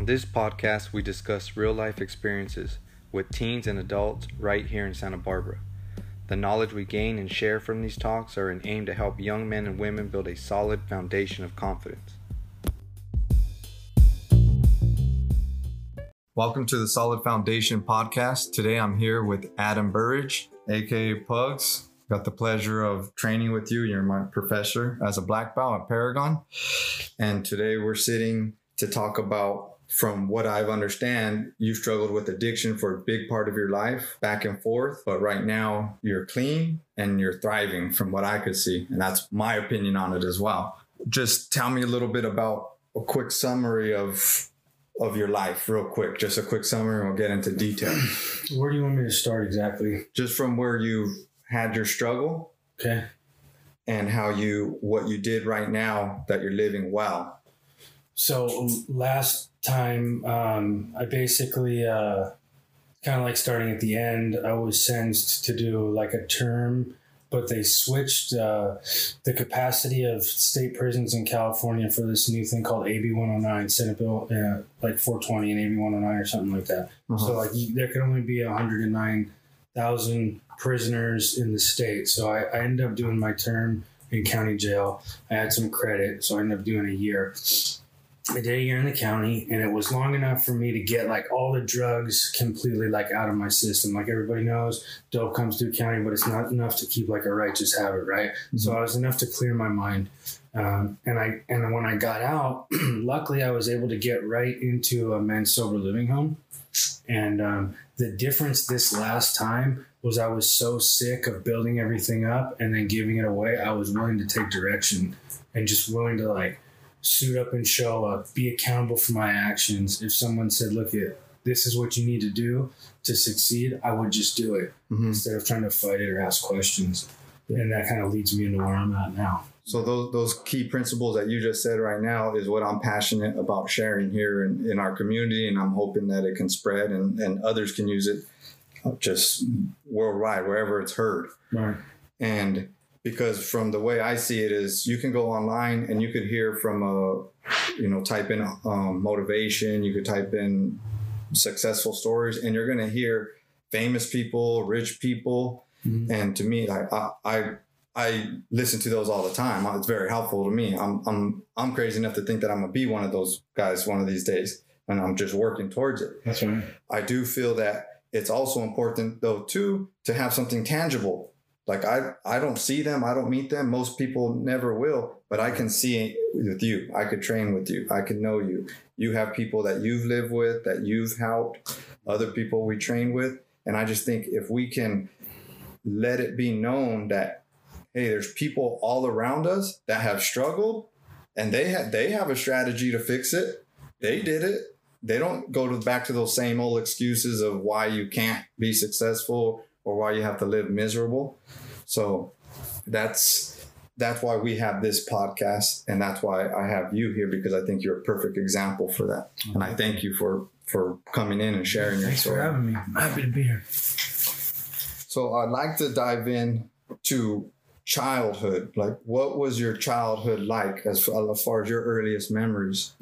On this podcast, we discuss real life experiences with teens and adults right here in Santa Barbara. The knowledge we gain and share from these talks are an aim to help young men and women build a solid foundation of confidence. Welcome to the Solid Foundation podcast. Today I'm here with Adam Burridge, aka Pugs. Got the pleasure of training with you. You're my professor as a black belt at Paragon. And today we're sitting to talk about from what I've understand, you've struggled with addiction for a big part of your life, back and forth. But right now, you're clean and you're thriving, from what I could see, and that's my opinion on it as well. Just tell me a little bit about a quick summary of of your life, real quick. Just a quick summary, and we'll get into detail. Where do you want me to start exactly? Just from where you had your struggle, Okay. and how you what you did right now that you're living well. So last time, um, I basically uh, kind of like starting at the end. I was sentenced to do like a term, but they switched uh, the capacity of state prisons in California for this new thing called AB 109, Senate Bill uh, like 420 and AB 109 or something like that. So like there could only be 109,000 prisoners in the state. So I, I ended up doing my term in county jail. I had some credit, so I ended up doing a year. I did a year in the county, and it was long enough for me to get like all the drugs completely like out of my system. Like everybody knows, dope comes through county, but it's not enough to keep like a righteous habit, right? So I was enough to clear my mind. Um, and I and when I got out, luckily I was able to get right into a men's sober living home. And um, the difference this last time was I was so sick of building everything up and then giving it away. I was willing to take direction and just willing to like suit up and show up, be accountable for my actions. If someone said, "Look, it this is what you need to do to succeed," I would just do it Mhm. instead of trying to fight it or ask questions. And that kind of leads me into where I'm at now. So those those key principles that you just said right now is what I'm passionate about sharing here in, in our community, and I'm hoping that it can spread and, and others can use it uh, just worldwide, wherever it's heard. Right. And because from the way I see it is, you can go online and you could hear from a, you know, type in um, motivation, you could type in successful stories, and you're going to hear famous people, rich people, Mhm. and to me, like I, I, I listen to those all the time. It's very helpful to me. I'm, I'm, I'm crazy enough to think that I'm gonna be one of those guys one of these days, and I'm just working towards it. That's right. I do feel that it's also important though too to have something tangible. Like I I don't see them, I don't meet them. Most people never will, but I can see with you. I could train with you. I can know you. You have people that you've lived with, that you've helped, other people we train with, and I just think if we can let it be known that hey, there's people all around us that have struggled and they have they have a strategy to fix it. They did it they don't go to back to those same old excuses of why you can't be successful or why you have to live miserable. So that's that's why we have this podcast and that's why I have you here because I think you're a perfect example for that. And I thank you for for coming in and sharing your Thanks for story. having me. I'm happy to be here. So I'd like to dive in to childhood. Like what was your childhood like as, as far as your earliest memories?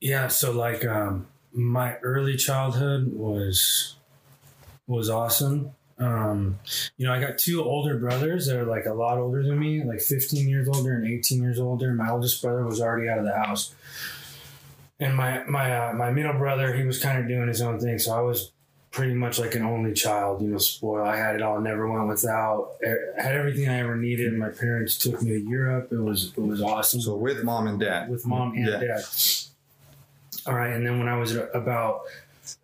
Yeah, so like um my early childhood was was awesome. Um, you know, I got two older brothers that are like a lot older than me, like 15 years older and 18 years older. My oldest brother was already out of the house. And my my uh, my middle brother, he was kind of doing his own thing, so I was pretty much like an only child, you know, spoiled. I had it all, never went without. I had everything I ever needed. My parents took me to Europe. It was it was awesome So with mom and dad. with mom and Yeah. dad. All right, and then when I was about,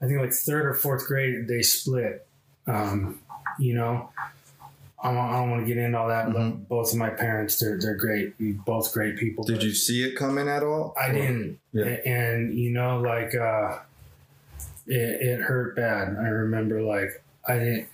I think like third or fourth grade, they split. Um, you know, I don't, I don't want to get into all that, but both of my parents, they're they're great, both great people. Did you see it coming at all? I didn't, Yeah. A- and you know, like uh, it, it hurt bad. I remember like I didn't.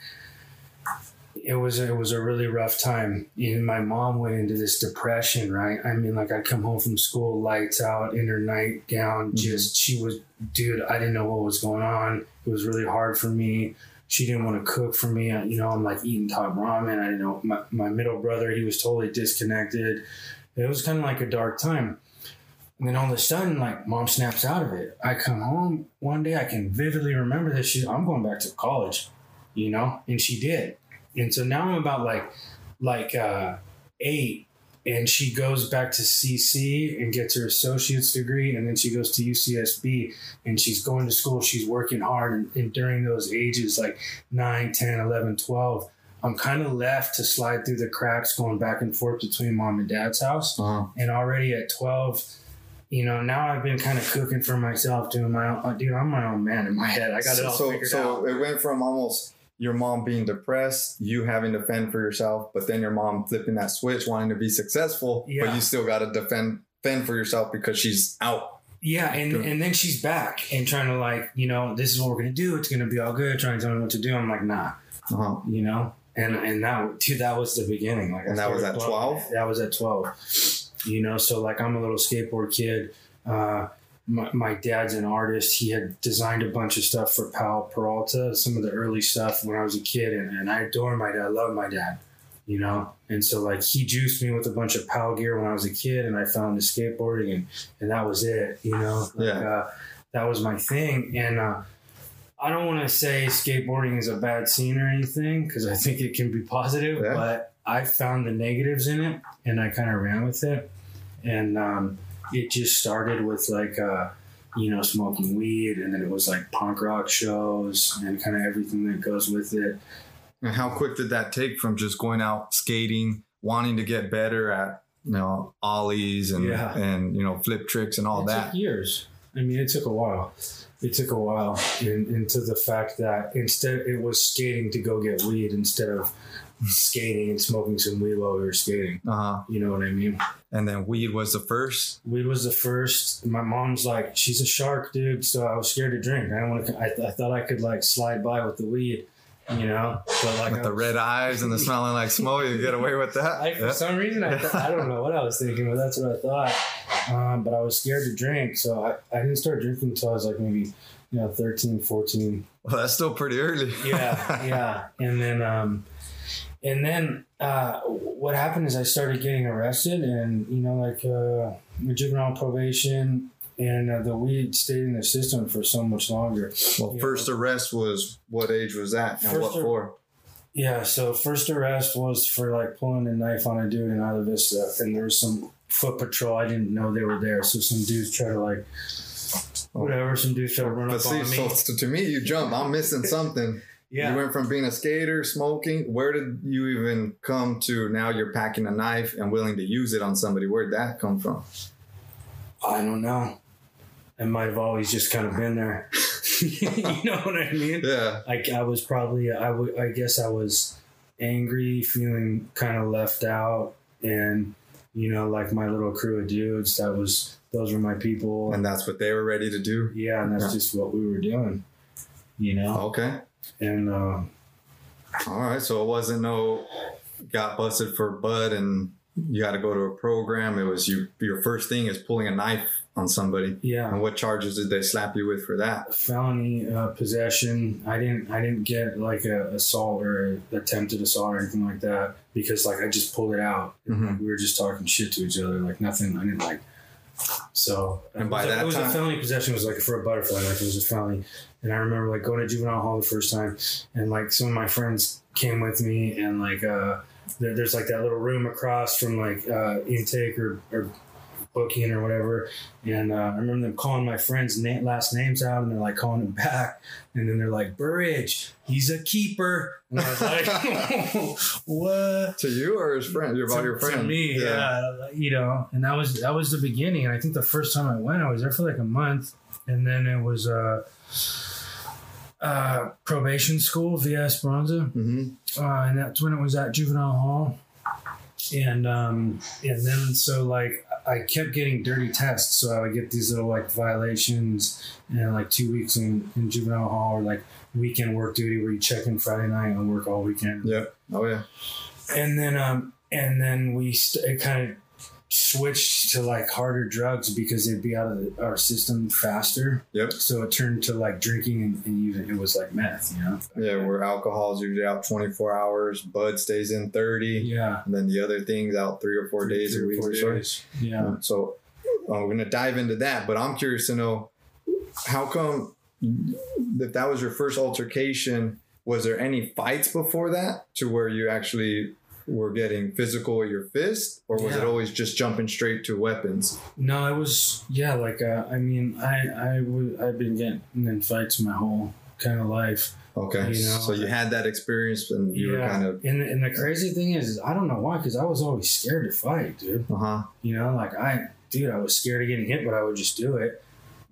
It was it was a really rough time. And my mom went into this depression, right? I mean, like I'd come home from school, lights out, in her nightgown. Just she was, dude. I didn't know what was going on. It was really hard for me. She didn't want to cook for me. I- You know, I'm like eating top ramen. I didn't know my, my middle brother. He was totally disconnected. It was kind of like a dark time. And then all of a sudden, like mom snaps out of it. I come home one day, I can vividly remember this. She, I'm going back to college, you know, and she did. And so now I'm about like, like uh, eight, and she goes back to CC and gets her associate's degree, and then she goes to UCSB, and she's going to school. She's working hard, and, and during those ages, like 9, 10, 11, 12, I'm kind of left to slide through the cracks, going back and forth between mom and dad's house. Uh-huh. And already at 12, you know, now I've been kind of cooking for myself, doing my own. uh, Dude, I'm my own man in my head. I got it all so, figured so out. it went from almost your mom being depressed, you having to fend for yourself, but then your mom flipping that switch, wanting to be successful, Yeah. but you still got to defend fend for yourself because she's out. Yeah, and, Good. and then she's back and trying to like, you know, this is what we're gonna do. It's gonna be all good. Trying to tell me what to do. I'm like, nah, Uh-huh. you know. And and that dude, that was the beginning. Like, And that was at 12? That was at twelve. You know, so like I'm a little skateboard kid. Uh, my, my dad's an artist. He had designed a bunch of stuff for Powell Peralta, some of the early stuff when I was a kid, and, and I adore my dad. I love my dad. You know, and so like he juiced me with a bunch of Powell gear when I was a kid, and I found the skateboarding, and and that was it. You know, like, Yeah. uh, that was my thing, and. uh I don't want to say skateboarding is a bad scene or anything because I think it can be positive, Yeah. but I found the negatives in it and I kind of ran with it. And um, it just started with like, uh, you know, smoking weed, and then it was like punk rock shows and kind of everything that goes with it. And how quick did that take from just going out skating, wanting to get better at you know ollies and Yeah. and you know flip tricks and all it that? took years. I mean, it took a while. It took a while in, into the fact that instead it was skating to go get weed instead of skating and smoking some weed while we were skating. Uh-huh. You know what I mean? And then weed was the first. Weed was the first. My mom's like, she's a shark, dude. So I was scared to drink. I don't want to. I, I thought I could like slide by with the weed, you know. But like With the was- red eyes and the smelling like smoke, you get away with that. I, for Yeah. some reason, I, th- I don't know what I was thinking, but that's what I thought. Um, but I was scared to drink, so I, I didn't start drinking until I was like maybe, you know, 13, 14. Well, that's still pretty early. Yeah, yeah. And then, um, and then uh, what happened is I started getting arrested, and you know, like uh, juvenile probation, and uh, the weed stayed in the system for so much longer. Well, Yeah. first arrest was what age was that and First what for? Yeah, so first arrest was for like pulling a knife on a dude in Isla Vista, and there was some foot patrol. I didn't know they were there, so some dudes try to like, whatever. Some dudes try to run But up see, on me. so to me, you jump. I'm missing something. Yeah, You went from being a skater, smoking. Where did you even come to now you're packing a knife and willing to use it on somebody? Where'd that come from? I don't know. It might have always just kind of been there. you know what I mean? Yeah. Like I was probably I I guess I was angry, feeling kind of left out, and you know, like my little crew of dudes. That was those were my people. And that's what they were ready to do. yeah, and that's Yeah. just what we were doing. You know, Okay. And uh, All right. So it wasn't no got busted for bud and you got to go to a program. It was you. Your first thing is pulling a knife on somebody. yeah, And what charges did they slap you with for that? felony uh, possession. I didn't I didn't get like a assault or attempted assault or anything like that because like I just pulled it out. Mhm. Like, we were just talking shit to each other, like nothing. I didn't like. So And by it was, a- that it was time- a felony possession. Was like for a butterfly knife. It was a felony, and I remember like going to juvenile hall the first time, and like some of my friends came with me, and like uh, there, there's like that little room across from like uh, intake or, or booking or whatever, and uh, I remember them calling my friends' na- last names out, and they're like calling them back, and then they're like Burridge, he's a keeper, and I was like, what? To you or his friend? You're about to, your friend. to me, yeah. you know, and that was that was the beginning. And I think the first time I went, I was there for like a month, and then it was uh, uh, probation school via Esperanza, hmm uh, and that's when it was at juvenile hall. And um, and then so like I kept getting dirty tests, so I would get these little like violations and like two weeks in, in juvenile hall or like weekend work duty where you check in Friday night and work all weekend Yeah. Oh yeah. and then um and then we st- it kind of switched to like harder drugs because they'd be out of the, our system faster Yep. so it turned to like drinking and, and even it was like meth you know Yeah. Where alcohol's usually out 24 hours, bud stays in 30, yeah and then the other things out three or four days Three or week or so. yeah So uh, we're gonna dive into that. But I'm curious to know how come if that was your first altercation, was there any fights before that to where you actually were getting physical with your fist, or was it always just jumping straight to weapons? No, it was yeah. Like uh, I mean, I I would I've been getting in fights my whole kind of life. Okay, You know, so you had that experience, and you were kind of And and the crazy thing is, is I don't know why, because I was always scared to fight, dude. uh huh. You know, like I, dude, I was scared of getting hit, but I would just do it.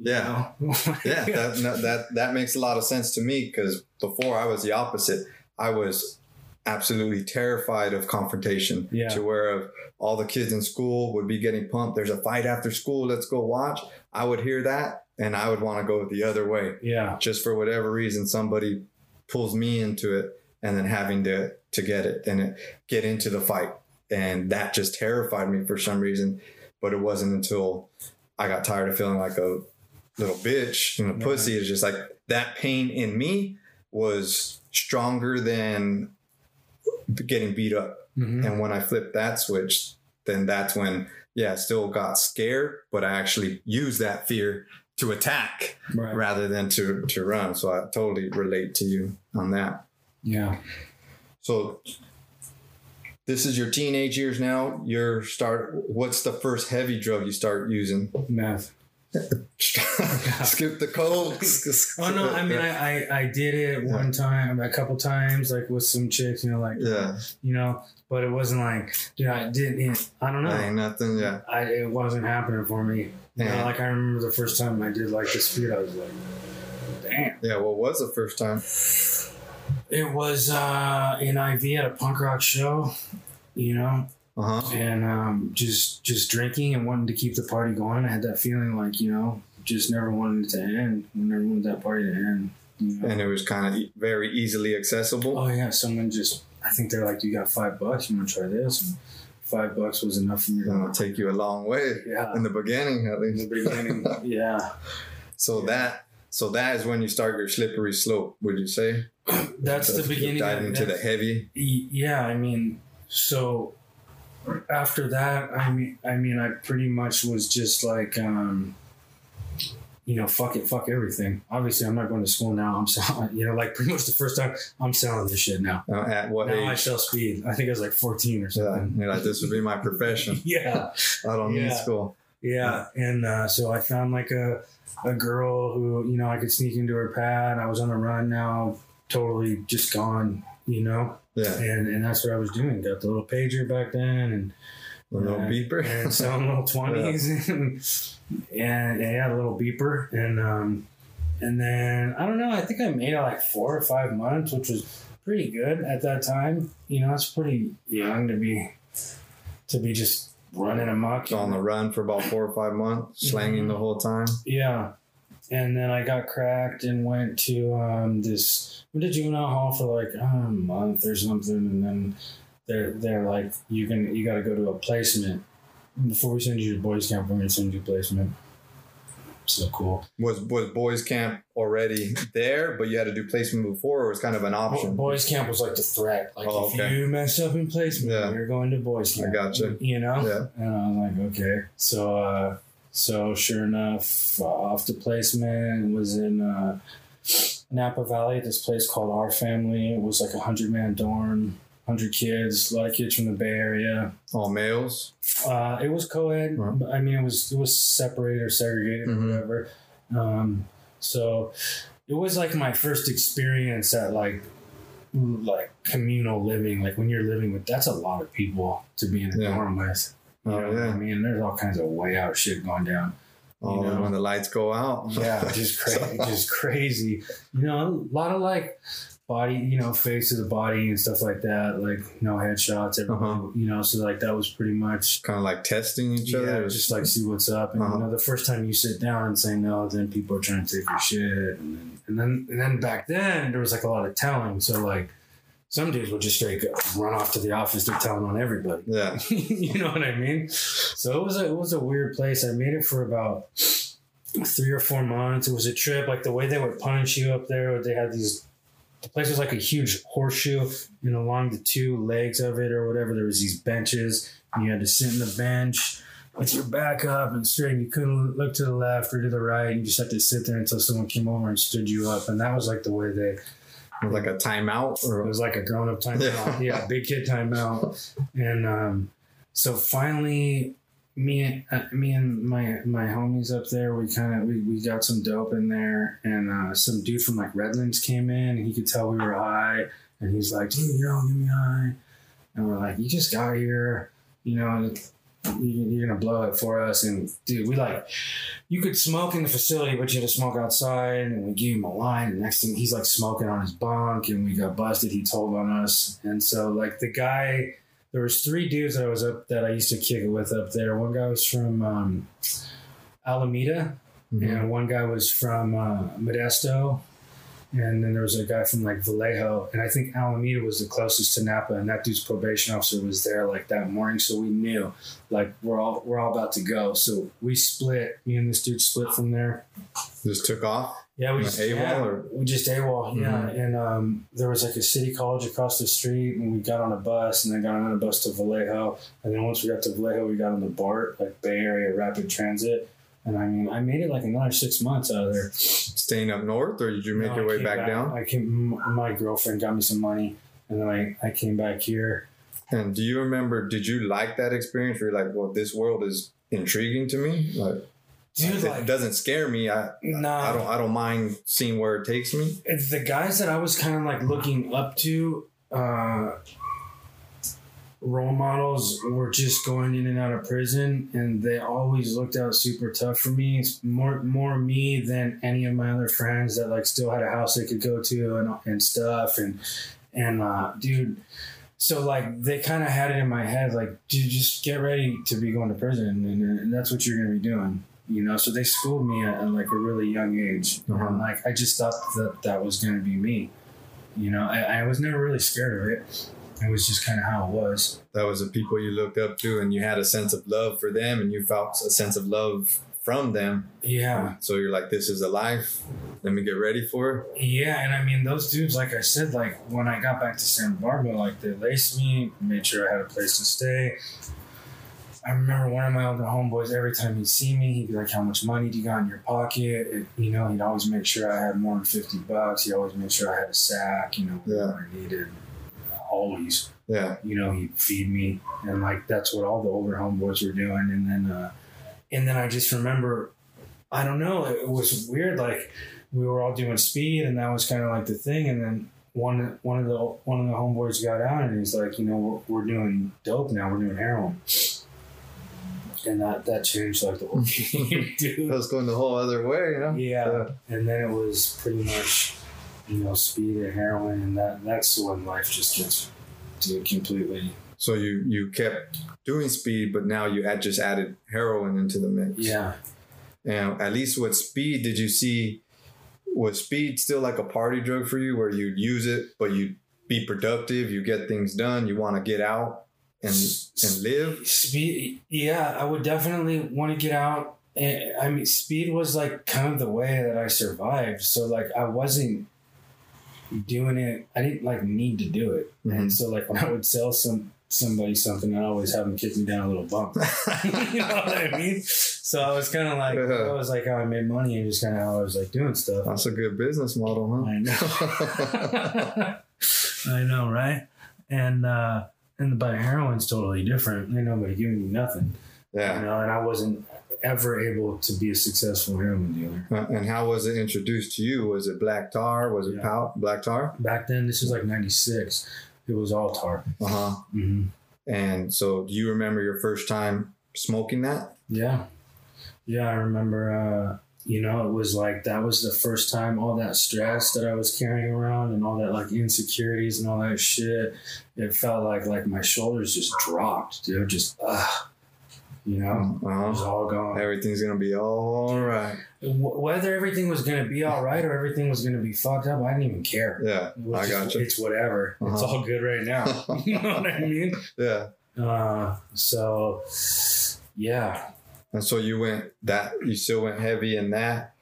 Yeah. yeah, that, no, that that makes a lot of sense to me because before I was the opposite. I was absolutely terrified of confrontation. Yeah. To where of all the kids in school would be getting pumped. There's a fight after school. Let's go watch. I would hear that and I would want to go the other way. yeah, Just for whatever reason, somebody pulls me into it and then having to to get it and it, get into the fight. And that just terrified me for some reason. But it wasn't until I got tired of feeling like a little bitch and a Yeah. pussy. It's just like that pain in me was stronger than getting beat up. Mhm. And when I flipped that switch, then that's when, yeah, I still got scared, but I actually used that fear to attack right, rather than to, to run. So I totally relate to you on that. yeah, So this is your teenage years now. You're start. What's the first heavy drug you start using? meth. Skip the coke. Oh no, I mean, I, I, I did it Yeah. one time, a couple times, like with some chicks, you know, like, yeah, you know, but it wasn't like, dude, I didn't, I don't know. ain't nothing. Yeah, I, it wasn't happening for me. You know, Yeah. like I remember the first time I did like the speed, I was like, damn. yeah. What was the first time? It was uh, in IV at a punk rock show, you know, Uh huh. and um, just just drinking and wanting to keep the party going. I had that feeling like you know, just never wanted it to end. Never wanted that party to end. You know? And it was kind of very easily accessible. Oh yeah, someone just I think they're like, you got five bucks, you want to try this? And five bucks was enough for me It'll take you a long way Yeah. in the beginning, at least. In the beginning, yeah, So Yeah. that so that is when you start your slippery slope. Would you say? that's the beginning. Diving into the heavy. Yeah i mean so after that i mean i mean i pretty much was just like um you know fuck it fuck everything. Obviously i'm not going to school now. I'm selling you know like pretty much the first time i'm selling this shit now. Uh, at what now i sell speed. I think i was like 14 or Yeah, something. you're like this would be my profession. yeah. I don't need school. yeah and uh, so i found like a a girl who you know i could sneak into her pad. I was on the run now totally just gone you know Yeah, and and that's what I was doing. Got the little pager back then, and a little Yeah. beeper. and selling little twenties, and, and yeah, a little beeper, and um, and then I don't know. I think I made it like four or five months, which was pretty good at that time. You know, it's pretty young to be to be just running amok. on the run for about four or five months, slanging the whole time. Yeah. And then I got cracked and went to um, this went to juvenile hall for like a month or something, and then they're they're like you can you got to go to a placement before we send you to boys camp. We're gonna send you placement. So cool. Was was boys camp already there, but you had to do placement before, or was kind of an option? Boys camp was like the threat. Like Oh, if okay. you mess up in placement, Yeah. you're going to boys camp. I gotcha. You know. Yeah. And I was like, okay. So, uh, so sure enough, uh, off the placement was in uh, Napa Valley. This place called Our Family. It was like a hundred man dorm, hundred kids, a lot of kids from the Bay Area. All males. Uh, it was co-ed. But I mean, it was it was separated or segregated Mhm. or whatever. Um, so it was like my first experience at like like communal living. Like when you're living with that's a lot of people to be in a Yeah. dorm with. You Oh know what I mean, there's all kinds of way out shit going down. Oh, know. when the lights go out. Yeah, just crazy, just crazy. You know, a lot of like body, you know, face of the body and stuff like that. Like no headshots, Uh-huh. you know. So like that was pretty much kind of like testing each yeah, other. just like see what's up. And Uh-huh. you know, the first time you sit down and say no, then people are trying to take your shit, and then and then and then back then there was like a lot of telling. So like some dudes would just straight run off to the office. They're telling on everybody. yeah. you know what I mean? So it was a it was a weird place. I made it for about three or four months. It was a trip. Like the way they would punish you up there, they had these. The place was like a huge horseshoe, and along the two legs of it or whatever, there was these benches, and you had to sit in the bench. with your back up and straight. You couldn't look to the left or to the right. And you just had to sit there until someone came over and stood you up. And that was like the way they. Like a timeout or It was like a grown up timeout. Yeah. Big kid timeout. And um, so finally, me and uh, me and my my homies up there, we kind of we, we got some dope in there, and uh, some dude from like Redlands came in, and he could tell we were high, and he's like, "Dude, you don't get me high," and we're like, "You just got here, you know." And you're gonna blow it for us, and dude, we like, you could smoke in the facility, but you had to smoke outside, and we gave him a line. And next thing, he's like smoking on his bunk, and we got busted. He told on us, and so like the guy, there was three dudes that I was up that I used to kick it with up there. One guy was from um, Alameda, Mhm. and one guy was from uh, Modesto, and then there was a guy from like Vallejo, and I think Alameda was the closest to Napa, and that dude's probation officer was there like that morning, so we knew like we're all we're all about to go. So we split. Me and this dude split from there. just took off. Yeah, we just, AWOL yeah, or- we just AWOL, yeah. Mhm. And um, there was like a city college across the street, and we got on a bus, and then got on a bus to Vallejo, and then once we got to Vallejo, we got on the BART, like Bay Area Rapid Transit, and I mean, I made it like another six months out of there. Staying up north, or did you make No, your way came back, down? I came. My girlfriend got me some money, and then I, I came back here. And do you remember? Did you like that experience? Where you're like, well, this world is intriguing to me. Like, Dude, it like, doesn't scare me. I nah, I don't I don't mind seeing where it takes me. it's the guys that I was kind of like looking up to, uh, role models were just going in and out of prison, and they always looked out super tough for me. It's more more me than any of my other friends that like still had a house they could go to and and stuff. And and uh, dude, so like they kind of had it in my head like, dude, just get ready to be going to prison, and, and that's what you're gonna be doing. You know, so they schooled me at, at like a really young age, Uh-huh. and like I just thought that that was gonna be me. You know, I, I was never really scared of it. It was just kind of how it was. That was the people you looked up to, and you had a sense of love for them, and you felt a sense of love from them. Yeah, So you're like, this is a life. Let me get ready for it. yeah, and I mean those dudes, like I said, like when I got back to Santa Barbara, like they laced me, made sure I had a place to stay. I remember one of my older homeboys. Every time he'd see me, he'd be like, "How much money do you got in your pocket?" It, you know, he'd always make sure I had more than fifty bucks. He always made sure I had a sack. You know, Yeah. whatever I needed. Always. Yeah. you know, he'd feed me, and like that's what all the older homeboys were doing. And then, uh, and then I just remember, I don't know, it was weird. Like we were all doing speed, and that was kind of like the thing. And then one one of the one of the homeboys got out, and he's like, you know, we're, we're doing dope now. We're doing heroin. And that, that changed like the whole game, dude. was going the whole other way, you know? Yeah. And then it was pretty much, you know, speed and heroin, and that that's when life just gets, dude, completely So you you kept doing speed, but now you had just added heroin into the mix. Yeah. And at least with speed, did you see was speed still like a party drug for you where you'd use it, but you'd be productive, you get things done, you want to get out and and live? Speed, yeah, I would definitely want to get out. And I mean, speed was like kind of the way that I survived. So like, I wasn't doing it. I didn't like need to do it. Mhm. And so like, when I would sell some somebody something, I always have them kick me down a little bump. you know what I mean? So I was kind of like, Yeah. that was like how I made money and just kind of how I was like doing stuff. That's a good business model, huh? I know. I know, right? And uh and but heroin's totally different. Ain't nobody giving you nothing. You yeah. know, and I wasn't ever able to be a successful heroin dealer. Uh, And how was it introduced to you? Was it black tar? Was it Yeah. pow- black tar? Back then, this was like '96. It was all tar. Uh huh. hmm And so, do you remember your first time smoking that? Yeah, yeah. I remember. uh You know, it was like that was the first time all that stress that I was carrying around and all that like insecurities and all that shit. It felt like like my shoulders just dropped, dude. Just ah, you know, Uh-huh. all gone. Everything's gonna be all right. Wh- Whether everything was gonna be all right or everything was gonna be fucked up, I didn't even care. Yeah, I just- gotcha. It's whatever. It's Uh-huh. all good right now. you know what I mean? Yeah. Uh, so, yeah. And so you went that you still went heavy in that.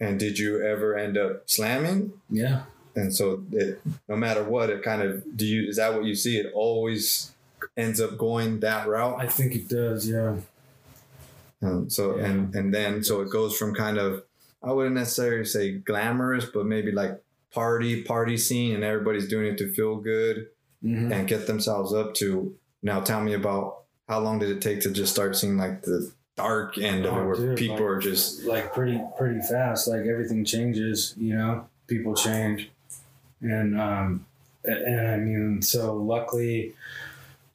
And did you ever end up slamming? Yeah. And so it no matter what, it kind of do you is that what you see? It always ends up going that route. I think it does. Yeah. And so Yeah. and and then so it goes from kind of I wouldn't necessarily say glamorous, but maybe like party party scene, and everybody's doing it to feel good Mhm. and get themselves up to. Now, tell me about how long did it take to just start seeing like the dark end of it, Oh, where dude, people like- are just like pretty pretty fast. Like everything changes, you know. People change, and um, and I mean, so luckily,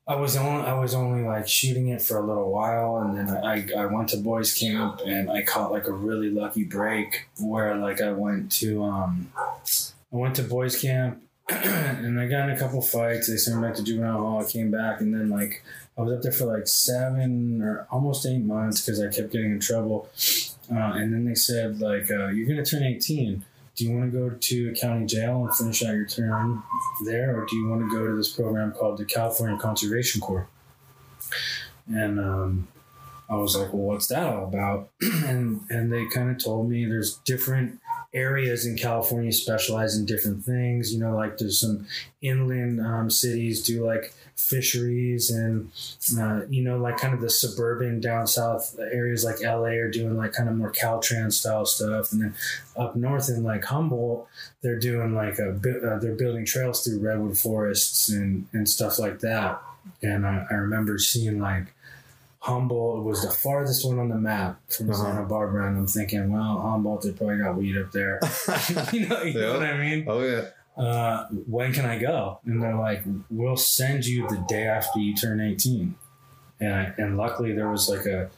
I was only I was only like shooting it for a little while, and then I I went to boys camp, and I caught like a really lucky break where like I went to um, I went to boys camp. and I got in a couple fights. They sent me back to juvenile hall. I came back, and then like I was up there for like seven or almost eight months because I kept getting in trouble. Uh, and then they said like uh, you're gonna turn 18. Do you want to go to a county jail and finish out your term there, or do you want to go to this program called the California Conservation Corps? And um, I was like, well, what's that all about? and and they kind of told me there's different areas in California specialize in different things. You know, like there's some inland um, cities do like fisheries and uh, you know like kind of the suburban down south areas like la are doing like kind of more caltrans style stuff and then up north in like humboldt they're doing like a uh, they're building trails through redwood forests and and stuff like that and i, I remember seeing like Humboldt was the farthest one on the map from Uh-huh. Santa Barbara, and I'm thinking, well, Humboldt, they probably got weed up there. you know, you know what I mean? oh yeah, uh, when can I go? And they're like, we'll send you the day after you turn 18. And, I, and luckily there was like a,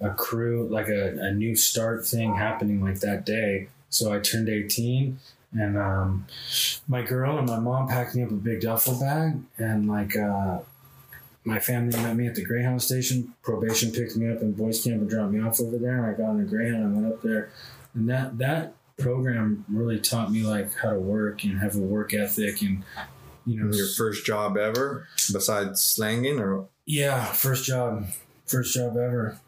a crew, like a, a new start thing happening like that day. So I turned 18 and um, my girl and my mom packed me up a big duffel bag and like, uh, my family met me at the Greyhound station. Probation picked me up in boys camp and dropped me off over there. And I got on a Greyhound and went up there. And that, that program really taught me like how to work and have a work ethic and you know your first job ever besides slanging, or yeah first job first job ever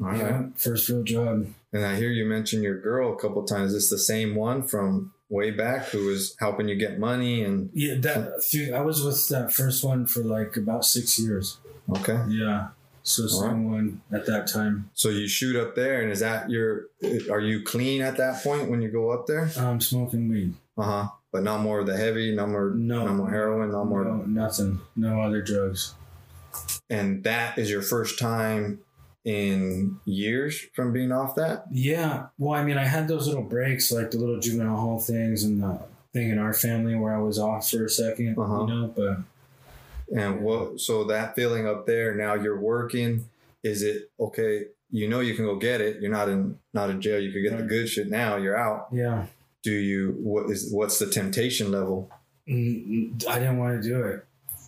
all right. yeah first real job And I hear you mention your girl a couple times. Is this the same one from way back who was helping you get money and yeah that I was with that first one for like about six years okay. yeah so same one at that time So you shoot up there, and is that your? Are you clean at that point when you go up there? I'm smoking weed Uh huh. But no more of the heavy, no more, No. no more heroin, no more. no, nothing no other drugs And that is your first time in years from being off that. yeah well I mean I had those little breaks like the little juvenile hall things and the thing in our family where I was off for a 2nd Uh-huh. you know but And what? So that feeling up there. Now you're working. Is it okay? You know you can go get it. You're not in not in jail. You could get the good shit now. You're out. yeah Do you? What is? What's the temptation level? Mm, I didn't want to do it.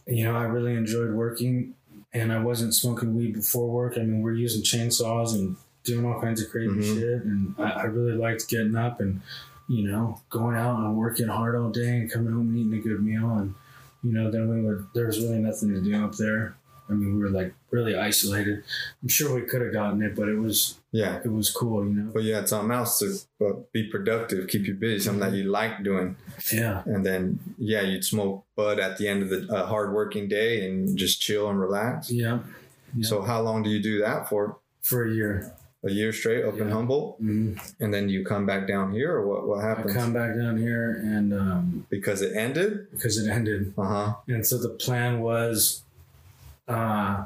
You know, I really enjoyed working, and I wasn't smoking weed before work. I mean, we're using chainsaws and doing all kinds of crazy Mhm. shit, and I, I really liked getting up and you know going out and working hard all day and coming home and eating a good meal, and you know then we would there was really nothing to do up there. I mean, we were like really isolated. I'm sure we could have gotten it, but it was Yeah. it was cool, you know. But you had something else to uh, be productive, keep you busy, something that you like doing. Yeah, And then, yeah, you'd smoke bud at the end of the uh, hard working day and just chill and relax. yeah. Yeah. So, how long do you do that for? For a year. A year straight up in Yeah. Humboldt? Mhm. And then you come back down here, or what, what I happens? come back down here and um, because it ended? because it ended. Uh huh. And so the plan was uh,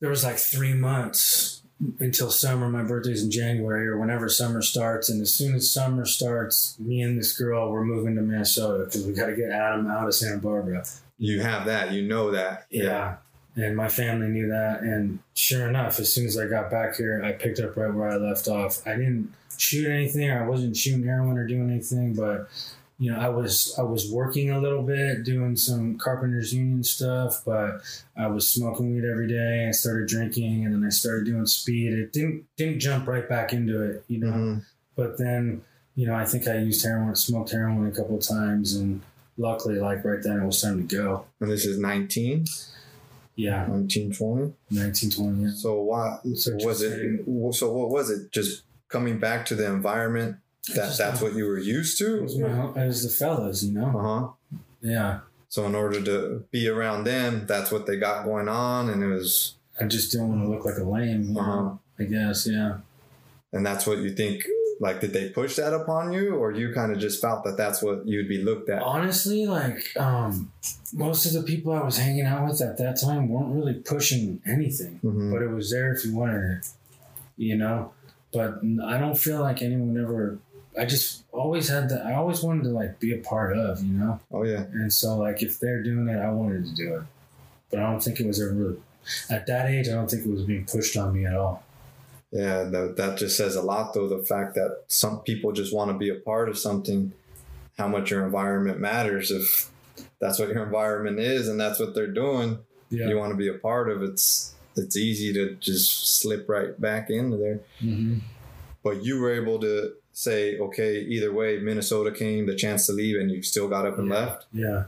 there was like three months until summer. My birthday's in January or whenever summer starts. And as soon as summer starts, me and this girl, we're moving to Minnesota because we got to get Adam out of Santa Barbara. You have that. You know that. Yeah. And my family knew that. And sure enough, as soon as I got back here, I picked up right where I left off. I didn't shoot anything. I wasn't shooting heroin or doing anything, but you know, I was I was working a little bit, doing some carpenters union stuff, but I was smoking weed every day. I started drinking, and then I started doing speed. It didn't didn't jump right back into it, you know. Mhm. But then, you know, I think I used heroin, smoked heroin a couple of times, and luckily, like right then, it was time to go. And this is 19, Yeah, 1920. nineteen twenty. Yeah. So, why So was it? So, what was it? Just coming back to the environment that that's what you were used It to? was, my, it was the fellas, you know. Uh huh. Yeah, So in order to be around them, that's what they got going on, and it was I just didn't want to look like a lame. Uh-huh. I guess, yeah. And that's what you think. Like, did they push that upon you, or you kind of just felt that that's what you'd be looked at? Honestly, like um, most of the people I was hanging out with at that time weren't really pushing anything, Mhm. but it was there if you wanted it, you know. But I don't feel like anyone ever. I just always had that. I always wanted to like be a part of, you know. Oh yeah, And so, like, if they're doing it, I wanted to do it. But I don't think it was ever really, at that age, I don't think it was being pushed on me at all. Yeah. That, that just says a lot, though. The fact that some people just want to be a part of something. How much your environment matters if that's what your environment is and that's what they're doing. Yeah. You want to be a part of it's. It's easy to just slip right back into there. hmm But you were able to say, okay, either way, Minnesota came, the chance to leave, and you still got up and Yeah. left. Yeah.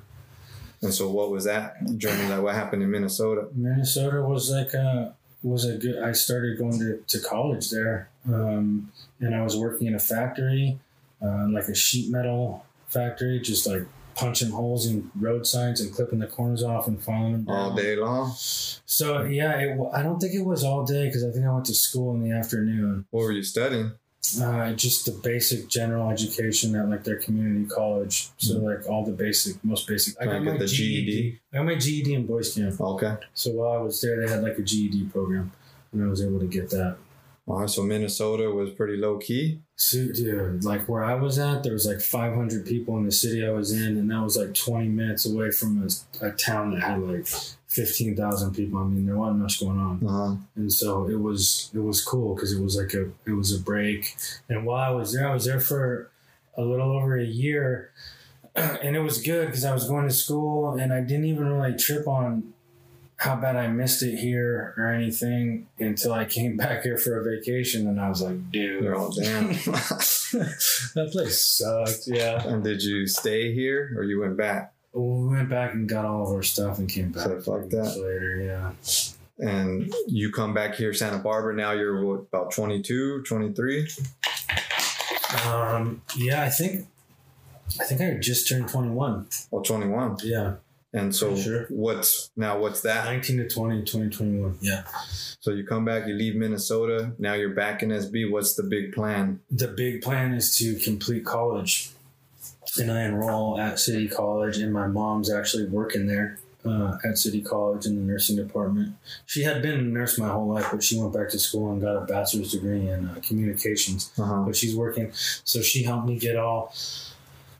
And so, what was that journey like? What happened in Minnesota? Minnesota was like a, was a good, I started going to, to college there. Um, and I was working in a factory, uh, like a sheet metal factory, just like punching holes in road signs and clipping the corners off and filing them down. All day long. So yeah, it, I don't think it was all day because I think I went to school in the afternoon. What were you studying? Uh, just the basic general education at like their community college. So like all the basic, most basic. I got get the GED. I got my GED in boys camp. Okay. So while I was there, they had like a GED program, and I was able to get that. Right. So Minnesota was pretty low key. So, dude, like where I was at, there was like 500 people in the city I was in, and that was like 20 minutes away from a, a town that had like 15,000 people. I mean, there wasn't much going on. Uh-huh. and so it was it was cool because it was like a it was a break and while i was there i was there for a little over a year and it was good because i was going to school and i didn't even really trip on how bad i missed it here or anything until i came back here for a vacation and i was like dude They're all damn. that place sucked yeah and did you stay here or you went back? we went back and got all of our stuff and came back So fuck that. later yeah And you come back here, Santa Barbara. Now you're what, about 22, 23? um yeah i think i think i just turned 21 Well, 21. yeah And so Sure. what's now? What's that? 19 to 20, 2021. Yeah. So you come back, you leave Minnesota. Now you're back in SB. What's the big plan? The big plan is to complete college. And I enroll at City College, and my mom's actually working there uh, at City College in the nursing department. She had been a nurse my whole life, but she went back to school and got a bachelor's degree in uh, communications. Uh-huh. But she's working, so she helped me get all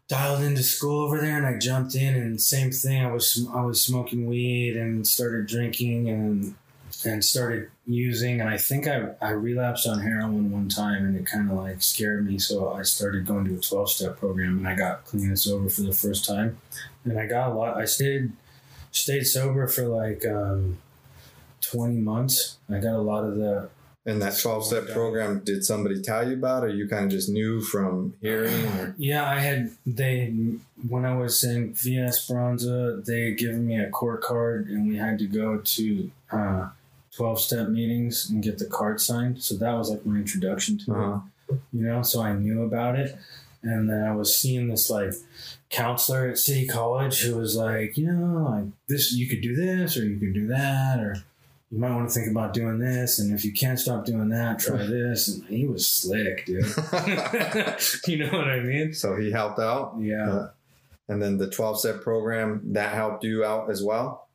dialed into school over there, and I jumped in, and same thing. I was I was smoking weed and started drinking and and started using, and I think I I relapsed on heroin one time, and it kind of like scared me. So I started going to a twelve step program, and I got clean and sober for the first time, and I got a lot. I stayed stayed sober for like um, twenty months. I got a lot of the In that 12 step program, did somebody tell you about it or you kind of just knew from hearing? Or? Yeah, I had they when I was in Via Esperanza, they had given me a court card, and we had to go to uh, twelve step meetings and get the card signed. So that was like my introduction to Uh-huh. it, you know. So I knew about it, and then I was seeing this like counselor at City College who was like, you know, like this, you could do this, or you could do that, or you might want to think about doing this, and if you can't stop doing that, try this. And he was slick, dude. you know what I mean? so he helped out. Yeah. And then the 12 step program, that helped you out as well?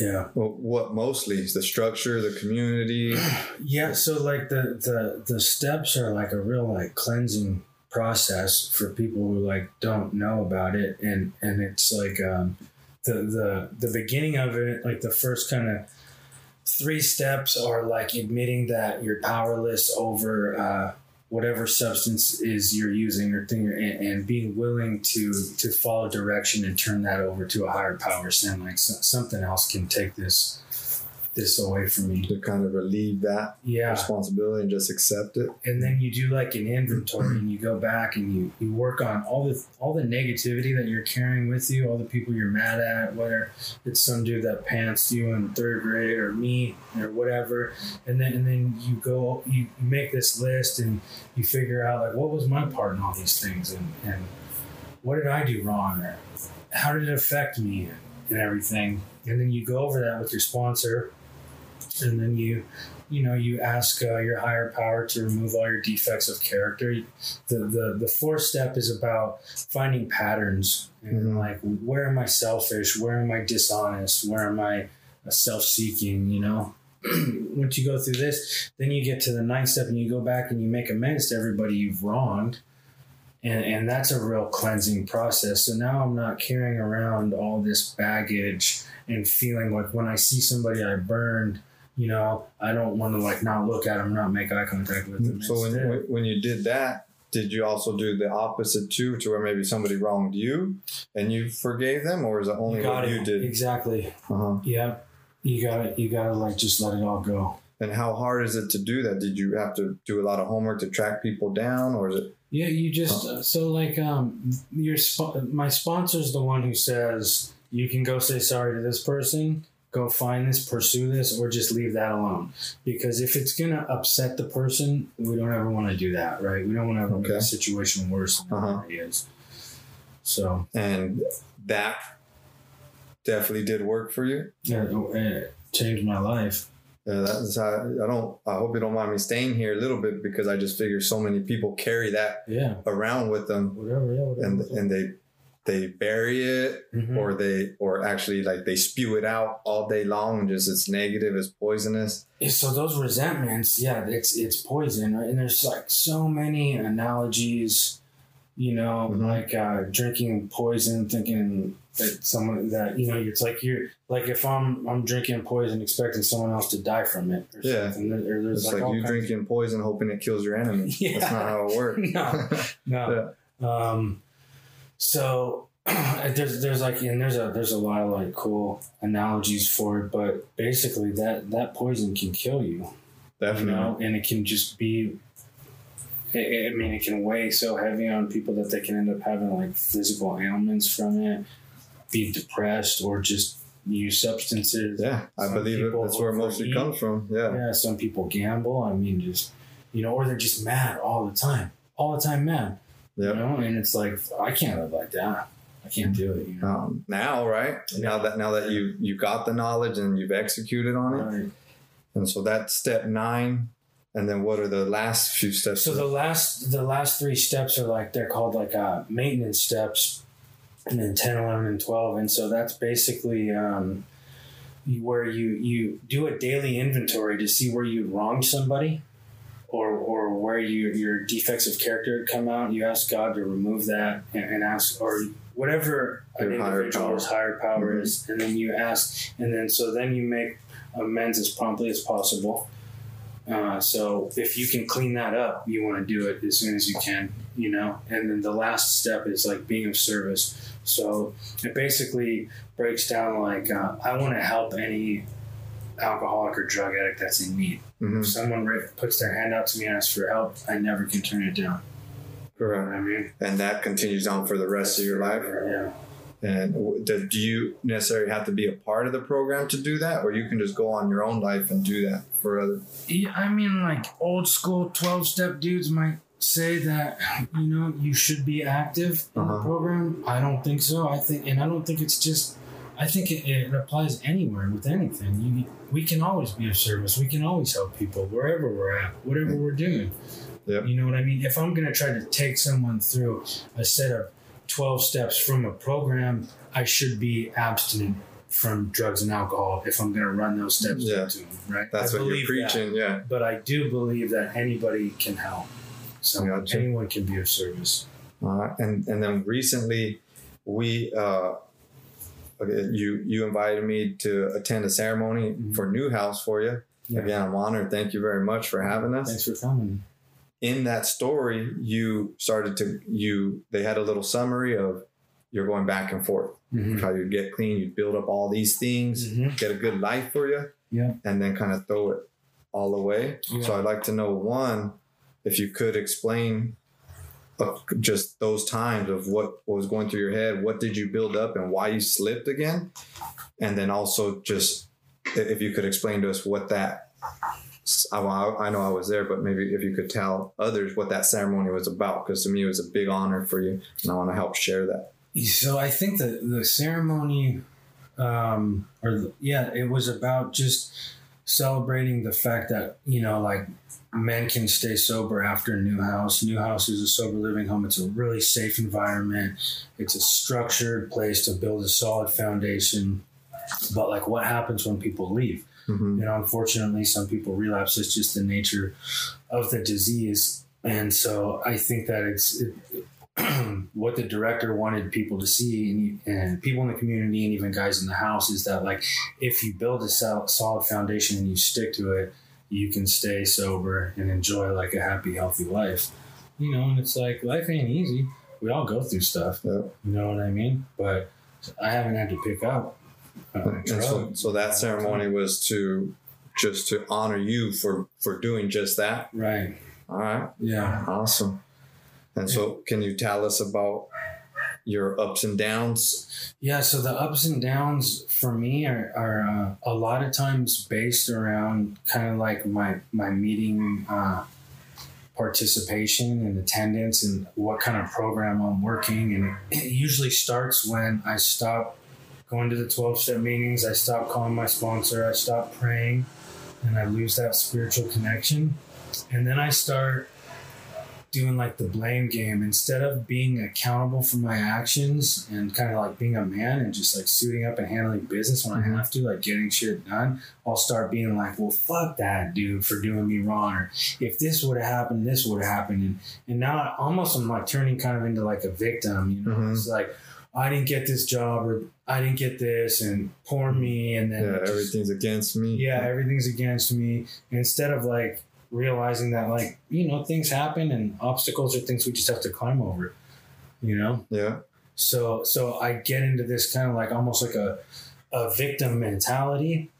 Yeah. Well, what mostly? The structure, the community? Yeah. So like the, the, the steps are like a real like cleansing process for people who like don't know about it. And, and it's like, um, the, the, the beginning of it, like the first kind of three steps are like admitting that you're powerless over, uh, whatever substance is you're using or thing, and, and being willing to to follow direction and turn that over to a higher power, saying like so, something else can take this this away from me. to kind of relieve that Yeah, responsibility and just accept it. and then you do like an inventory and you go back and you, you work on all the all the negativity that you're carrying with you all the people you're mad at whether it's some dude that pantsed you in third grade or me or whatever and then and then you go you, you make this list and you figure out like what was my part in all these things and, and what did i do wrong or how did it affect me and everything and then you go over that with your sponsor and then you you know you ask uh, your higher power to remove all your defects of character. The the, the fourth step is about finding patterns and Mhm. like where am i selfish? Where am i dishonest? Where am i uh, self-seeking you know? Once you go through this then you get to the ninth step and you go back and you make amends to everybody you've wronged. And, and that's a real cleansing process. So now i'm not carrying around all this baggage and feeling like when i see somebody i burned you know, I don't want to like not look at them, not make eye contact with them. So when, Instead- when when you did that, did you also do the opposite too, to where maybe somebody wronged you and you forgave them, or is it only you what it you did? exactly. Uh-huh. Yeah, you got it. You got to like just let it all go. And how hard is it to do that? Did you have to do a lot of homework to track people down, or is it? Yeah, you just uh, so like um your sp- my sponsor's the one who says you can go say sorry to this person, go find this, pursue this, or just leave that alone. Because if it's gonna upset the person, we don't ever want to do that, right? We don't want to ever make Okay. the situation worse than Uh-huh. already is. So And that definitely did work for you. yeah, it changed my life. Yeah, that's how I don't. I hope you don't mind me staying here a little bit because I just figure so many people carry that Yeah, around with them, whatever. Yeah, whatever. and and they they bury it Mhm. or they or actually like they spew it out all day long and just it's negative, it's poisonous. So those resentments, yeah, it's it's poison, right? And there's like so many analogies, you know, Mhm. like uh, drinking poison, thinking that someone that you know, it's like you're like if I'm I'm drinking poison, expecting someone else to die from it, or Yeah. something. There- there's It's like, like, you kinds of- drinking poison hoping it kills your enemy. Yeah. That's not how it works. No. no. Um, so there's there's like and there's a there's a lot of like cool analogies for it, but basically that that poison can kill you. Definitely. you know, and it can just be. I mean, it can weigh so heavy on people that they can end up having like physical ailments from it, be depressed, or just use substances. Yeah, I Some believe it. That's where it mostly comes from. Yeah. Yeah, some people gamble. I mean, just you know, or they're just mad all the time, all the time mad. Yep. You know, and it's like I can't live like that. I can't do it. You know. Um, now, right? Now that now that you you got the knowledge and you've executed on it, Right. and so that's step nine. And then what are the last few steps? So the last the last three steps are like they're called like uh, maintenance steps, and then 10, 11, and twelve, and so that's basically um, where you you do a daily inventory to see where you wronged somebody, or or where you your defects of character come out. You ask God to remove that, and, and ask or whatever an Your higher individual's power. higher power Mhm. is, and then you ask, and then so then you make amends as promptly as possible. Uh, so if you can clean that up, you want to do it as soon as you can, you know. And then the last step is like being of service. So it basically breaks down like uh, I want to help any alcoholic or drug addict that's in need. Mhm, If someone puts their hand out to me and asks for help, I never can turn it down. You know correct. I mean? And that continues on for the rest of your life. Yeah. And do you necessarily have to be a part of the program to do that, or you can just go on your own life and do that for other? Yeah, I mean, like old school 12 step dudes might say that, you know, you should be active in the Uh-huh. program. I don't think so. I think, and I don't think it's just, I think it, it applies anywhere with anything. You, we can always be of service. We can always help people wherever we're at, whatever we're doing. Yep. You know what I mean? If I'm going to try to take someone through a set of 12 steps from a program, I should be abstinent from drugs and alcohol if I'm going to run those steps Yeah. into them, right? That's I what you're believe that preaching. Yeah. but I do believe that anybody can help. So Gotcha. anyone can be of service. Uh, and and then recently, we uh, okay, you you invited me to attend a ceremony Mhm. for New House for you. Yeah. Again, I'm honored. Thank you very much for having us. Thanks for coming. in that story, you started to you they had a little summary of you're going back and forth. Mhm. How you get clean, you build up all these things, Mhm. get a good life for you, Yeah. and then kind of throw it all away. Yeah. So I'd like to know one, if you could explain uh, just those times of what, what was going through your head, what did you build up, and why you slipped again, and then also just if you could explain to us what that. I, I know I was there, but maybe if you could tell others what that ceremony was about, because to me it was a big honor for you, and I want to help share that. So I think that the ceremony, um, or the, yeah, it was about just celebrating the fact that you know like men can stay sober after new house. New house is a sober living home. It's a really safe environment. It's a structured place to build a solid foundation. But like what happens when people leave? Mhm. you know unfortunately some people relapse. It's just the nature of the disease. And so i think that it's it, what the director wanted people to see and, and people in the community and even guys in the house is that like if you build a sol- solid foundation and you stick to it you can stay sober and enjoy like a happy healthy life. You know and it's like life ain't easy. We all go through stuff. Yeah. you know what i mean? But i haven't had to pick up uh, so, so that ceremony was to just to honor you for for doing just that. right. All right, yeah. Awesome. And so, can you tell us about your ups and downs? Yeah, so the ups and downs for me are, are uh, a lot of times based around kind of like my my meeting uh, participation and attendance and what kind of program I'm working, and it usually starts when I stop going to the twelve step meetings, I stop calling my sponsor, I stop praying, and I lose that spiritual connection, and then I start doing like the blame game instead of being accountable for my actions and kind of like being a man and just like suiting up and handling business when Mhm. I have to, like getting shit done, I'll start being like, well, fuck that dude for doing me wrong. Or if this would have happened, this would have happened. And, and now I almost I'm like turning kind of into like a victim, you know, Mhm. it's like, I didn't get this job or I didn't get this and poor me. And then Yeah, everything's against me. yeah, everything's against me. Instead of like realizing that like, you know, things happen and obstacles are things we just have to climb over. You know? yeah, So so I get into this kind of like almost like a a victim mentality.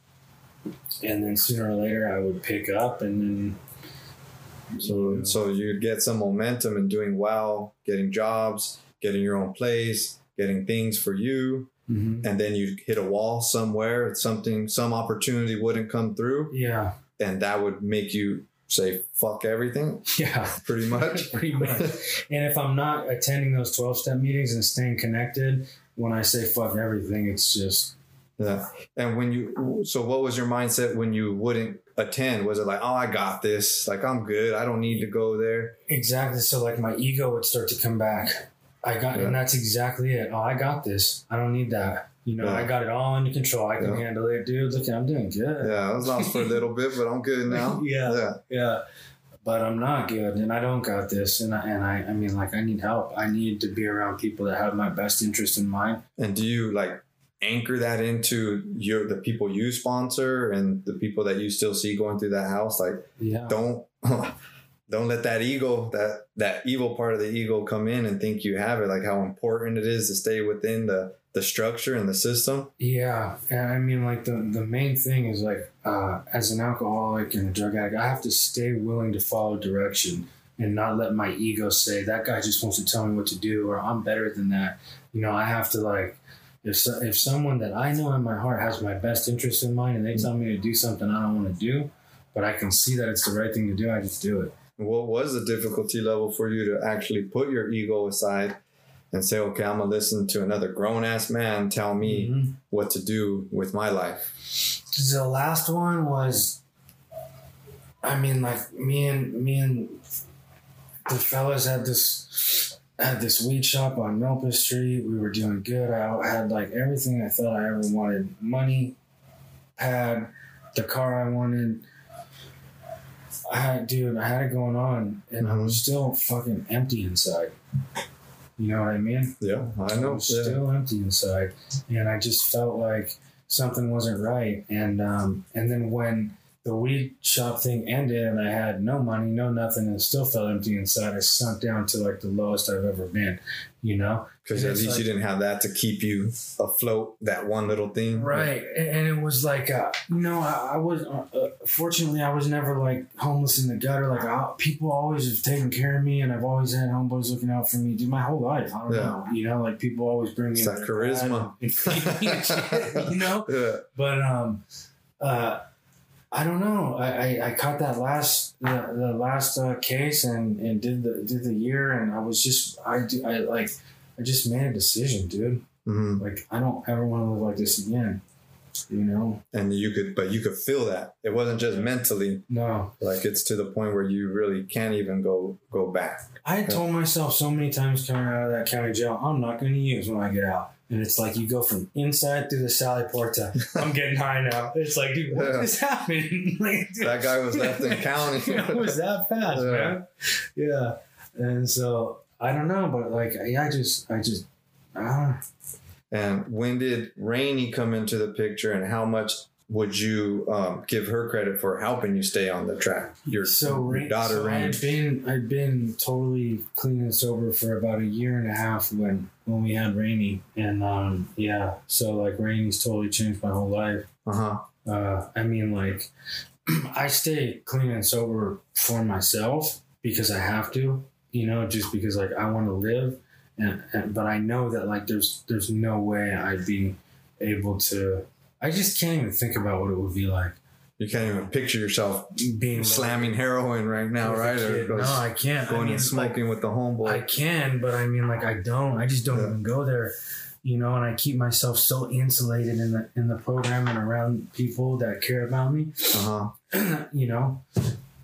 And then sooner or later I would pick up and then So, so you'd get some momentum in doing well, getting jobs, getting your own place, getting things for you, Mhm. and then you'd hit a wall somewhere. It's something, some opportunity wouldn't come through, yeah. and that would make you say "fuck everything," Yeah. pretty much. Pretty much. And if I'm not attending those 12 step meetings and staying connected, when I say fuck everything, it's just yeah. And when you, so what was your mindset when you wouldn't attend? Was it like, oh, I got this, like I'm good, I don't need to go there? Exactly. So like my ego would start to come back. I got, Yeah. and that's exactly it. Oh, I got this. I don't need that. You know, Yeah. I got it all under control. I can Yeah. handle it, dude. Look, I'm doing good. Yeah, I was lost for a little bit, but I'm good now. Yeah. Yeah. Yeah. But I'm not good, and I don't got this, and I, and I, I mean, like, I need help. I need to be around people that have my best interest in mind. And do you like anchor that into your the people you sponsor and the people that you still see going through that house? Like Yeah. don't don't let that ego, that that evil part of the ego come in and think you have it, like how important it is to stay within the the structure and the system. Yeah, and I mean, like the the main thing is like, uh, as an alcoholic and a drug addict, I have to stay willing to follow direction and not let my ego say that guy just wants to tell me what to do or I'm better than that. You know, I have to like, if so, if someone that I know in my heart has my best interest in mind and they tell me to do something I don't want to do, but I can see that it's the right thing to do, I just do it. What was the difficulty level for you to actually put your ego aside and say, okay, I'm gonna listen to another grown ass man tell me Mhm. what to do with my life? The last one was, I mean, like me and me and the fellas had this had this weed shop on Milpas Street. We were doing good. I had like everything I thought I ever wanted: money, pad, the car I wanted. I had, dude, I had it going on, and I was still fucking empty inside. You know what I mean? Yeah, I I know. was Yeah. still empty inside, and I just felt like something wasn't right. And um, and then when the weed shop thing ended, and I had no money, no nothing, and still felt empty inside, I sunk down to like the lowest I've ever been. You know, Because at least you didn't have that to keep you afloat, that one little thing. right? And, it was like, uh, you know, I, I was uh, uh, fortunately I was never like homeless in the gutter. Like I, people always have taken care of me, and I've always had homeboys looking out for me, dude, my whole life. I don't Yeah. know, you know, like people always bring me It's that charisma. and and you know. Yeah. But um, uh, I don't know. I, I, I caught that last the, the last uh, case and, and did the did the year and I was just I do I like I just made a decision, dude. hmm Like I don't ever want to live like this again. you know. And you could, but you could feel that it wasn't just mentally. No, Like it's to the point where you really can't even go go back. I had told myself so many times coming out of that county jail, I'm not going to use when I get out. And it's like you go from inside through the Sally Porta. I'm getting high now. It's like, dude, what Yeah. is happening? like, dude, That guy was left in county. it was that fast, Yeah. man. Yeah. And so I don't know, but like, I just, I just, I just, uh, And when did Rainey come into the picture, and how much would you um, give her credit for helping you stay on the track? Your, so, your daughter so. I'd been, I'd been totally clean and sober for about a year and a half when, when we had Rainey, And, um, yeah, so like Rainey's totally changed my whole life. Uh huh. Uh, I mean, like, I stay clean and sober for myself because I have to, you know, just because like I want to live, and, and but I know that like there's there's no way I'd be able to. I just can't even think about what it would be like You can't even picture yourself being slamming heroin right now, right? Or no, I can't. going I mean, and smoking with the homeboy. I can, but I mean, like, I don't. I just don't Yeah. even go there, you know. And I keep myself so insulated in the in the program and around people that care about me. uh huh. you know,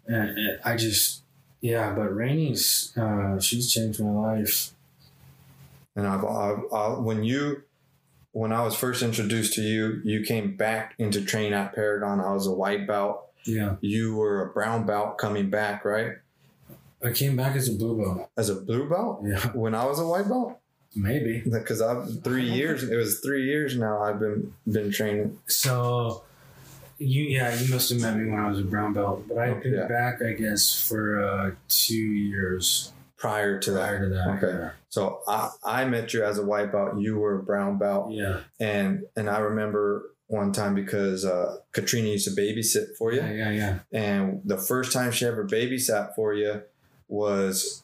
and, and I just, yeah, but Rainey's, uh, she's changed my life. And I've, I've, i when you, when I was first introduced to you, you came back into training at Paragon. I was a white belt. Yeah. You were a brown belt coming back, right? I came back as a blue belt. As a blue belt Yeah. when I was a white belt. Maybe. Because I've three years. It was three years now. I've been been training. So, you, yeah, you must have met me when I was a brown belt, but I've been Yeah. back, I guess, for uh, two years prior to that. prior to that. Okay. So I, I met you as a white belt. You were a brown belt, Yeah. and and I remember one time because uh, Katrina used to babysit for you, Yeah. Yeah. Yeah. and the first time she ever babysat for you was,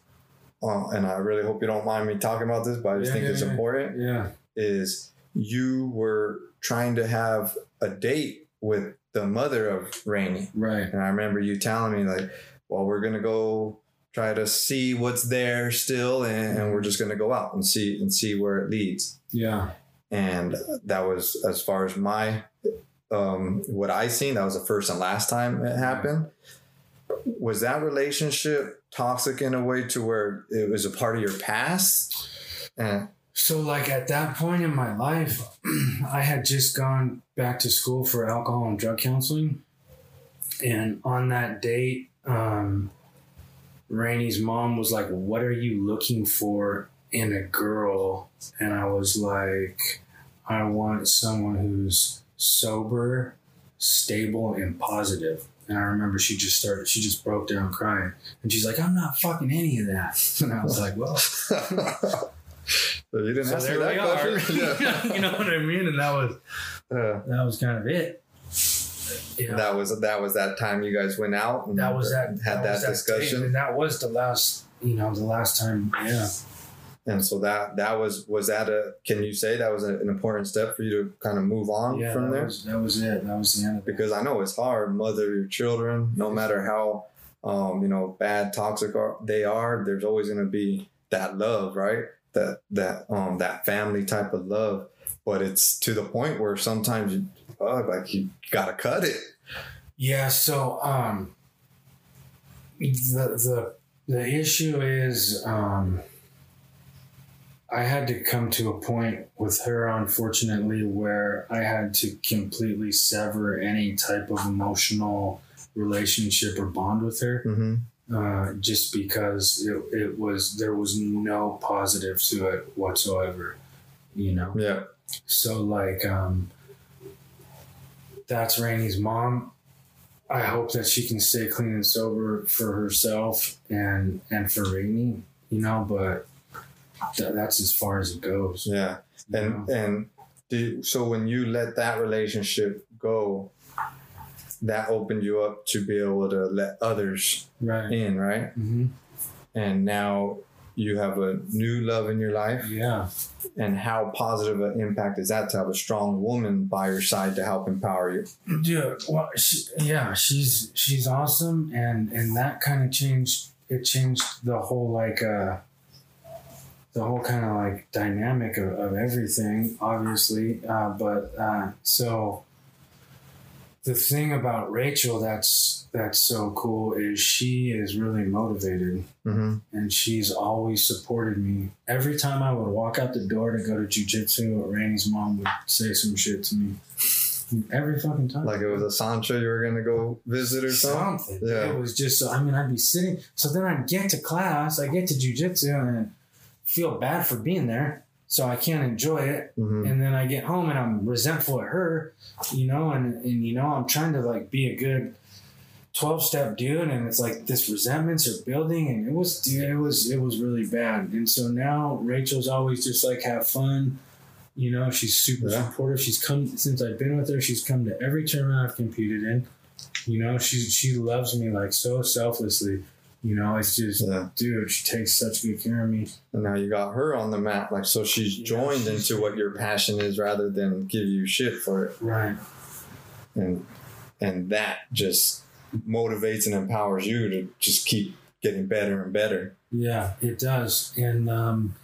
uh, and I really hope you don't mind me talking about this, but I just Yeah, think yeah, it's yeah. important. Yeah. Is you were trying to have a date with the mother of Rainey, Right. and I remember you telling me like, well, we're gonna go try to see what's there still, and, and we're just gonna go out and see and see where it leads. Yeah. And that was as far as my um, what I seen. That was the first and last time it happened. Was that relationship toxic in a way to where it was a part of your past? And So, like at that point in my life, I had just gone back to school for alcohol and drug counseling. And on that date, um, Rainey's mom was like, What are you looking for in a girl? And I was like, I want someone who's sober, stable, and positive. And I remember she just started, she just broke down crying. And she's like, I'm not fucking any of that. And I was like, Well, so you didn't so ask me that question. Yeah. you know what I mean? And that was Yeah. that was kind of it. Yeah. That was that was that time you guys went out and that was that had that, was date, discussion. and that was the last you know the last time yeah And so that that was was that a can you say that was a- an important step for you to kind of move on yeah from that there? was, that was it that was the end of it Because I know it's hard, mother your children, no matter how um, you know bad, toxic are, they are. There's always going to be that love, right? That that um that family type of love. But it's to the point where sometimes you uh, like you gotta cut it. yeah so um the the the issue is um I had to come to a point with her, unfortunately, where I had to completely sever any type of emotional relationship or bond with her. Mm-hmm. uh, just because it, it was there was no positive to it whatsoever you know Yeah. So like um that's Rainey's mom I hope that she can stay clean and sober for herself and and for Rainey you know but th- that's as far as it goes Yeah. And know? and so when you let that relationship go, that opened you up to be able to let others right in, right? hmm And now you have a new love in your life. yeah And how positive an impact is that to have a strong woman by your side to help empower you? Dude, well, she, yeah, she's she's awesome, and and that kind of changed. It changed the whole like uh, the whole kind of like dynamic of, of everything, obviously. Uh, but uh, so the thing about Rachel that's that's so cool is she is really motivated hmm and she's always supported me. Every time I would walk out the door to go to jujitsu, Randy's mom would say some shit to me. Every fucking time. Like it was a Sancho you were gonna go visit or something. something. Yeah. It was just so. I mean, I'd be sitting. So then I'd get to class. I get to jujitsu and feel bad for being there. So I can't enjoy it. hmm And then I get home and I'm resentful at her, you know, and, and you know, I'm trying to like be a good 12 step dude and it's like this resentments are building and it was dude, it was it was really bad. And so now Rachel's always just like have fun. You know, she's super Yeah. supportive. She's come since I've been with her, she's come to every tournament I've competed in. You know, she she loves me like so selflessly. You know, it's just Yeah. dude, she takes such good care of me. And now you got her on the map, like so she's Yeah, joined she's- into what your passion is rather than give you shit for it. Right. And and that just motivates and empowers you to just keep getting better and better. Yeah, it does, and um,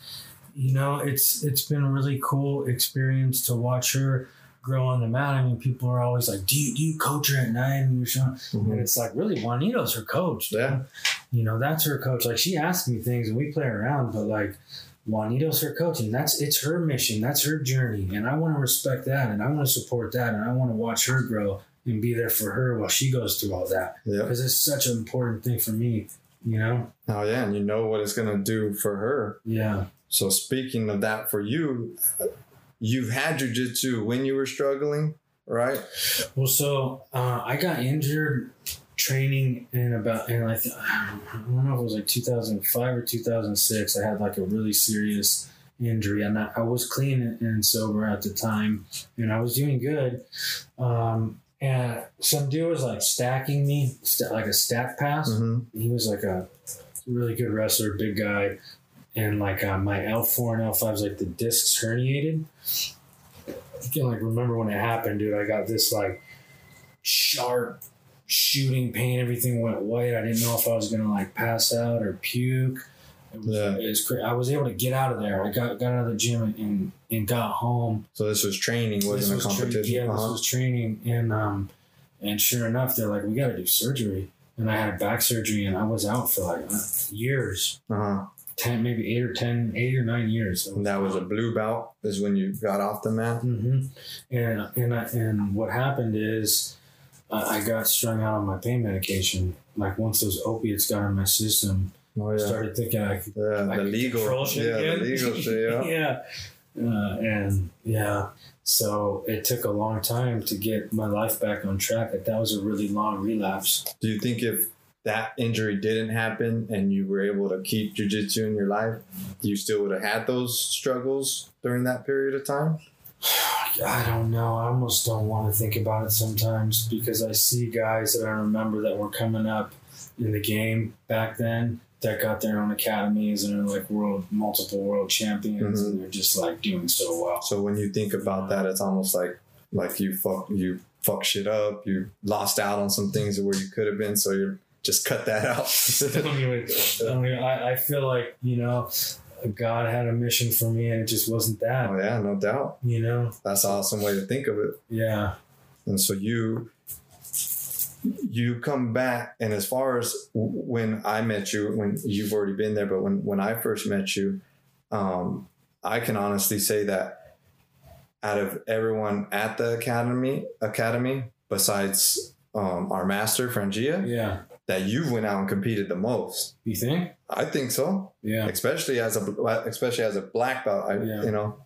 you know, it's it's been a really cool experience to watch her grow on the mat. I mean, people are always like, "Do you, do you coach her at night?" And you're showing, and it's like, really, Juanito's her coach. dude. Yeah. You know, that's her coach. Like she asks me things, and we play around, but like. Juanito's her coach, and that's it's her mission, that's her journey, and I want to respect that, and I want to support that, and I want to watch her grow and be there for her while she goes through all that Yeah. because it's such an important thing for me, you know. Oh yeah, and you know what it's gonna do for her. Yeah, So speaking of that for you, you've had jujitsu when you were struggling, right? Well, so uh, I got injured training in about, and I, th- I don't know if it was like 2005 or 2006. I had like a really serious injury, and I, I was clean and, and sober at the time, and I was doing good. Um, and some dude was like stacking me, st- like a stack pass. Mm-hmm. He was like a really good wrestler, big guy. And like uh, my L4 and L5 is like the discs herniated. I can like remember when it happened, dude. I got this like sharp shooting pain. Everything went white. I didn't know if I was gonna like pass out or puke. It was, Yeah. it was cra- I was able to get out of there. I got got out of the gym and, and, got home. So this was training, wasn't was a tra- competition. yeah, this Uh-huh. was training, and um, and sure enough, they're like, we got to do surgery, and I had back surgery, and I was out for like uh, years, Uh-huh. ten, maybe eight or ten, eight or nine years. And that was a blue belt. Is when you got off the mat. hmm And and I, and what happened is, I got strung out on my pain medication. Like once those opiates got in my system, Oh I started thinking I could Yeah, I the could legal, control shit yeah, again. the legal shit, yeah. yeah. Uh, and yeah, so it took a long time to get my life back on track. Like that was a really long relapse. Do you think if that injury didn't happen and you were able to keep jujitsu in your life, you still would have had those struggles during that period of time? I don't know. I almost don't want to think about it sometimes because I see guys that I remember that were coming up in the game back then that got their own academies and are like world multiple world champions Mhm. and they're just like doing so well. So when you think about that, it's almost like like you fuck you fuck shit up. You lost out on some things where you could have been. So you just cut that out. I, I feel like you know God had a mission for me and it just wasn't that. oh yeah, no doubt. You know, That's an awesome way to think of it. yeah, And so you you come back and as far as when I met you, when you've already been there, but when when I first met you, um, I can honestly say that out of everyone at the academy academy, besides um, our master Franjinha, yeah. That you've went out and competed the most. You think? I think so, Yeah, especially as a especially as a black belt. I, Yeah. You know.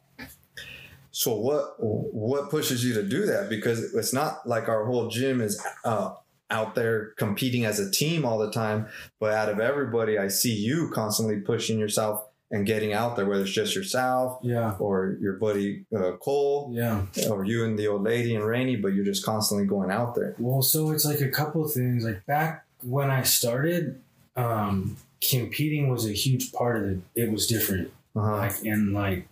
So what what pushes you to do that? Because it's not like our whole gym is uh, out there competing as a team all the time. But out of everybody, I see you constantly pushing yourself and getting out there, whether it's just yourself yeah, or your buddy uh, Cole yeah. or you and the old lady and Rainey. But you're just constantly going out there. Well, so it's like a couple of things. Like back when I started, um, competing was a huge part of it. It was different. Uh-huh. Like and like,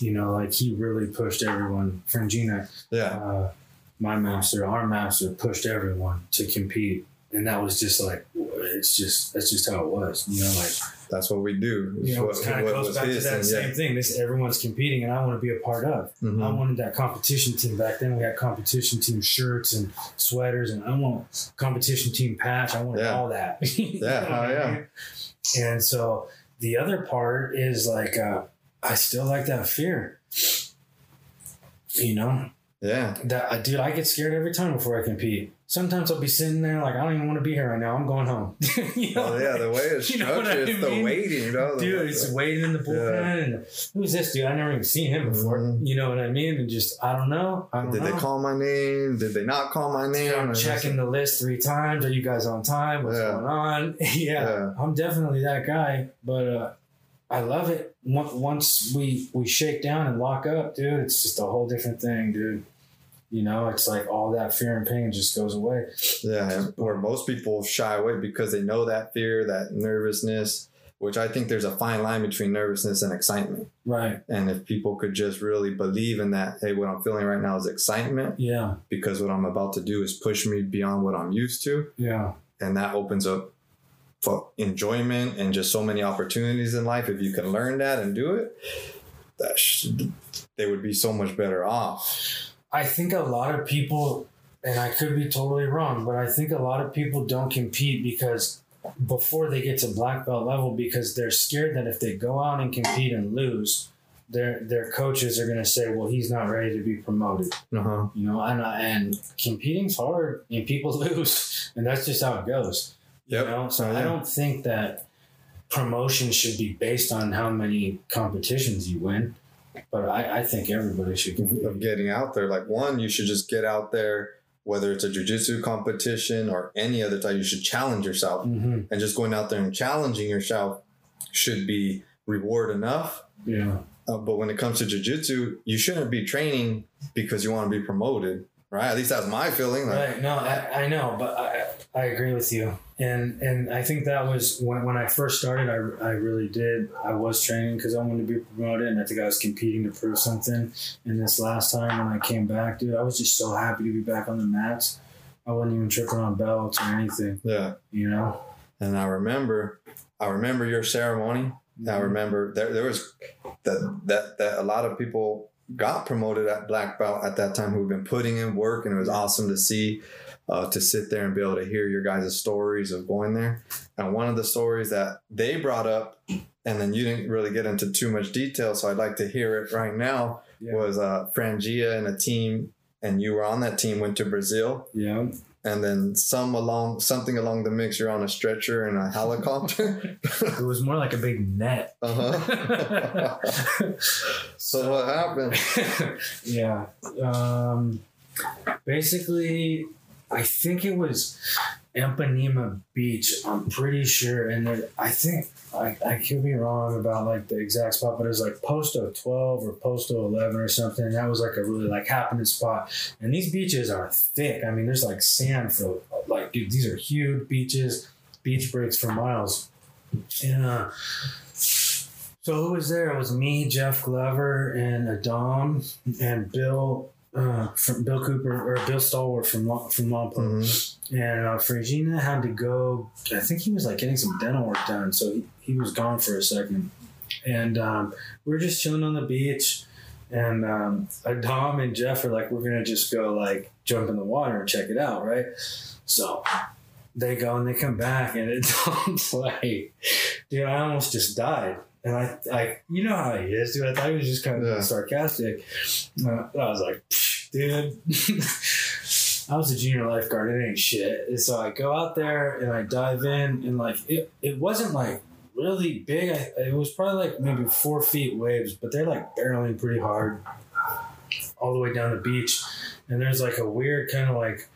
you know, like he really pushed everyone. Franjinha, Yeah. uh, my master, our master, pushed everyone to compete, and that was just like it's just that's just how it was. You know, like That's what we do. You know, what- it kind of goes back to that and same yeah. thing. This everyone's competing, and I want to be a part of. Mhm. I wanted that competition team back then. We had competition team shirts and sweaters, and I want competition team patch. I wanted Yeah. all that. Yeah, oh, I yeah. And so the other part is like, uh, I still like that fear. You know, Yeah. that dude, I get scared every time before I compete. Sometimes I'll be sitting there like I don't even want to be here right now. I'm going home. you know? Oh yeah, the way it's You know structured, I it's mean? the waiting, you know. the- dude, it's waiting in the bullpen. And who's this dude? I never even seen him before. Mhm. You know what I mean? And just I don't know. I don't Did know. they call my name? Did they not call my name? I'm checking the list three times. Are you guys on time? What's Yeah. going on? yeah, Yeah. I'm definitely that guy. But uh, I love it. Once once we we shake down and lock up, dude, it's just a whole different thing, dude. You know, it's like all that fear and pain just goes away. Yeah, where most people shy away because they know that fear, that nervousness, which I think there's a fine line between nervousness and excitement. Right. And if people could just really believe in that, hey, what I'm feeling right now is excitement Yeah. because what I'm about to do is push me beyond what I'm used to. Yeah. And that opens up for enjoyment and just so many opportunities in life. If you can learn that and do it, that should, they would be so much better off. I think a lot of people, and I could be totally wrong, but I think a lot of people don't compete because before they get to black belt level because they're scared that if they go out and compete and lose, their their coaches are going to say, "Well, he's not ready to be promoted." Uh huh. You know, and and competing's hard, and people lose, and that's just how it goes. Yep. You know, so Oh. I don't think that promotion should be based on how many competitions you win, but I, I think everybody should compete. of getting out there. Like one, you should just get out there, whether it's a jujitsu competition or any other type. You should challenge yourself, hmm and just going out there and challenging yourself should be reward enough. Yeah. Uh, but when it comes to jujitsu, you shouldn't be training because you want to be promoted, right? At least that's my feeling. Like, Right. No, I, I know, but I, I agree with you. And and I think that was when, when I first started, I, I really did. I was training because I wanted to be promoted, and I think I was competing to prove something. And this last time when I came back, dude, I was just so happy to be back on the mats. I wasn't even tripping on belts or anything, Yeah. you know? And I remember, I remember your ceremony. I mm-hmm. remember there, there was that, that, that a lot of people got promoted at black belt at that time who've been putting in work and it was awesome to see, uh, to sit there and be able to hear your guys' stories of going there. And one of the stories that they brought up, and then you didn't really get into too much detail, so I'd like to hear it right now, Yeah. was uh, Franjinha and a team, and you were on that team, went to Brazil Yeah. and then some along something along the mix you're on a stretcher and a helicopter It was more like a big net. uh-huh so what happened yeah. Um, basically, I think it was Ipanema Beach. I'm pretty sure, and I think I, I could be wrong about like the exact spot, but it was like Posto 12 or Posto 11 or something. That was like a really like happening spot. And these beaches are thick. I mean, there's like sand for like, dude, these are huge beaches, beach breaks for miles. And uh, so who was there? It was me, Jeff Glover, and Adam and Bill uh, from Bill Cooper or Bill Stalwart from from Lompoc. Mhm. And uh, Franjinha had to go. I think he was like getting some dental work done, so he, he was gone for a second. And um, we were just chilling on the beach, and um, Adam and Jeff are like, "We're gonna just go like jump in the water and check it out, right?" So they go and they come back, and it's like, dude, I almost just died. And I, I, you know how he is, dude. I thought he was just kind of Yeah. sarcastic. Uh, I was like, dude. I was a junior lifeguard. It ain't shit. And so I go out there and I dive in, and like it, it wasn't like really big. I, it was probably like maybe four feet waves, but they're like barreling pretty hard all the way down the beach. And there's like a weird kind of like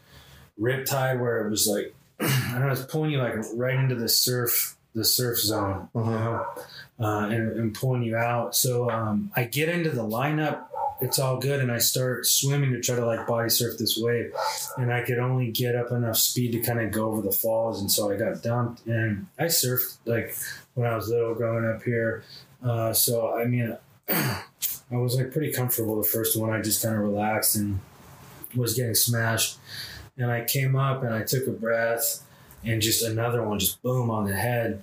rip tide where it was like I don't know, it's pulling you like right into the surf, the surf zone, Uh-huh. know, uh, and, and pulling you out. So um, I get into the lineup. It's all good, and I start swimming to try to like body surf this wave, and I could only get up enough speed to kind of go over the falls, and so I got dumped. And I surfed like when I was little, growing up here. Uh, so I mean, I was like pretty comfortable the first one. I just kind of relaxed and was getting smashed. And I came up and I took a breath and just another one just boom on the head.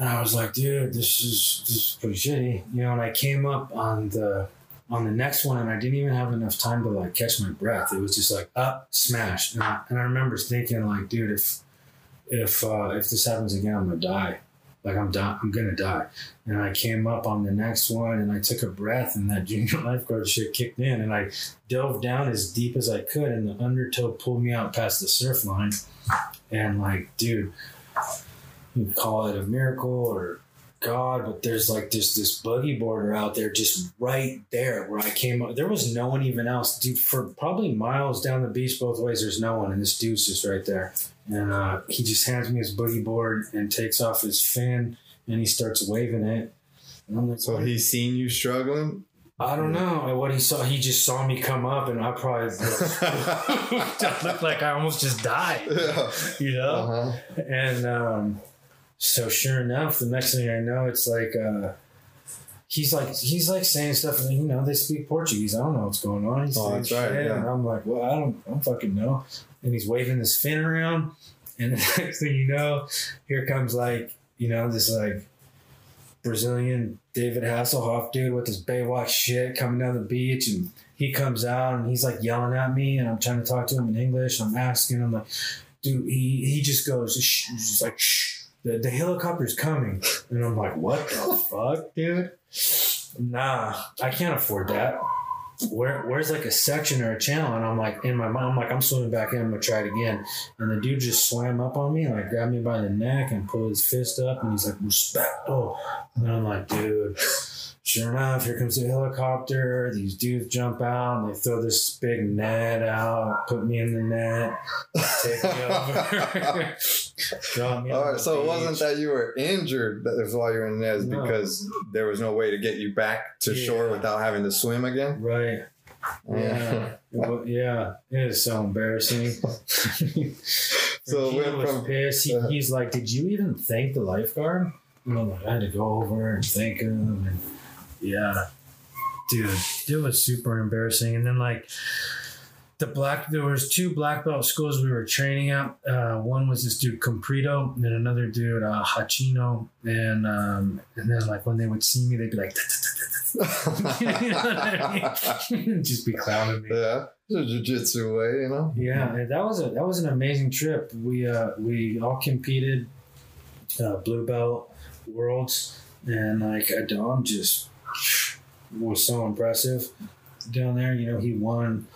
And I was like, dude, this is this is pretty shitty, you know. And I came up on the on the next one, and I didn't even have enough time to like catch my breath. It was just like up, smash, and I, and I remember thinking like, dude, if if uh, if this happens again, I'm gonna die. Like I'm di- I'm gonna die. And I came up on the next one, and I took a breath, and that junior lifeguard shit kicked in, and I dove down as deep as I could, and the undertow pulled me out past the surf line, and like, dude, you call it a miracle or God, but there's like this this boogie boarder out there, just right there where I came up. There was no one even else, dude. For probably miles down the beach both ways, there's no one, and this dude's just right there. And uh, he just hands me his boogie board and takes off his fin, and he starts waving it. And I'm like, So he's seen you struggling. I don't know what he saw. He just saw me come up, and I probably looked like I almost just died, yeah. you know. Uh-huh. And um, so sure enough, the next thing I know, it's like uh, he's like he's like saying stuff, and you know they speak Portuguese. I don't know what's going on. He's Oh, that's right, yeah. and I'm like, well, I don't, I don't fucking know. And he's waving this fin around, and the next thing you know, here comes like you know this like Brazilian David Hasselhoff dude with his Baywatch shit coming down the beach, and he comes out and he's like yelling at me, and I'm trying to talk to him in English. I'm asking him like, dude, he he just goes, shh, just like, shh, the, the helicopter's coming, and I'm like, what the fuck, dude? Nah, I can't afford that. Where, where's like a section or a channel? And I'm like, in my mind, I'm like, I'm swimming back in. I'm gonna try it again. And the dude just swam up on me and like grabbed me by the neck and pulled his fist up and he's like, respect. Oh, and I'm like, dude. Sure enough, here comes the helicopter. These dudes jump out and they throw this big net out, put me in the net, take me over, me. All right. the So it wasn't that you were injured that was why you were in there, it's No. because there was no way to get you back to Yeah. shore without having to swim again. right. Yeah, Well, yeah, it is so embarrassing. So he was from- pissed. He, uh, he's like, "Did you even thank the lifeguard?" And I'm like, "I had to go over and thank him." And yeah, dude, it was super embarrassing. And then like the black, there was two black belt schools we were training at. Uh, one was this dude Comprido, and another dude uh, Hachino. And um, and then like when they would see me, they'd be like. you know I mean? Just be clowning me. yeah, it's a jujitsu way, you know. Yeah, and that was a that was an amazing trip. We uh we all competed, uh, blue belt worlds, and like Adam just was so impressive down there. You know, he won,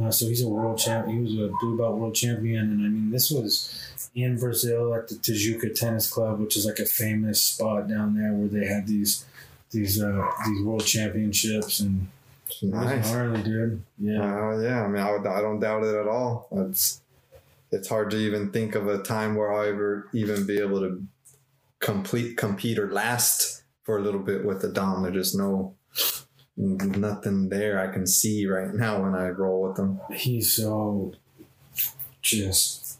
uh, so he's a world champ. He was a blue belt world champion, and I mean, this was in Brazil at the Tijuca Tennis Club, which is like a famous spot down there where they had these these uh these world championships and It's it was nice. gnarly, dude. Yeah. Uh, yeah, I mean, I, would, I don't doubt it at all. It's it's hard to even think of a time where I'll ever even be able to complete compete or last for a little bit with the dom. There's just no nothing there I can see right now when I roll with them. he's so just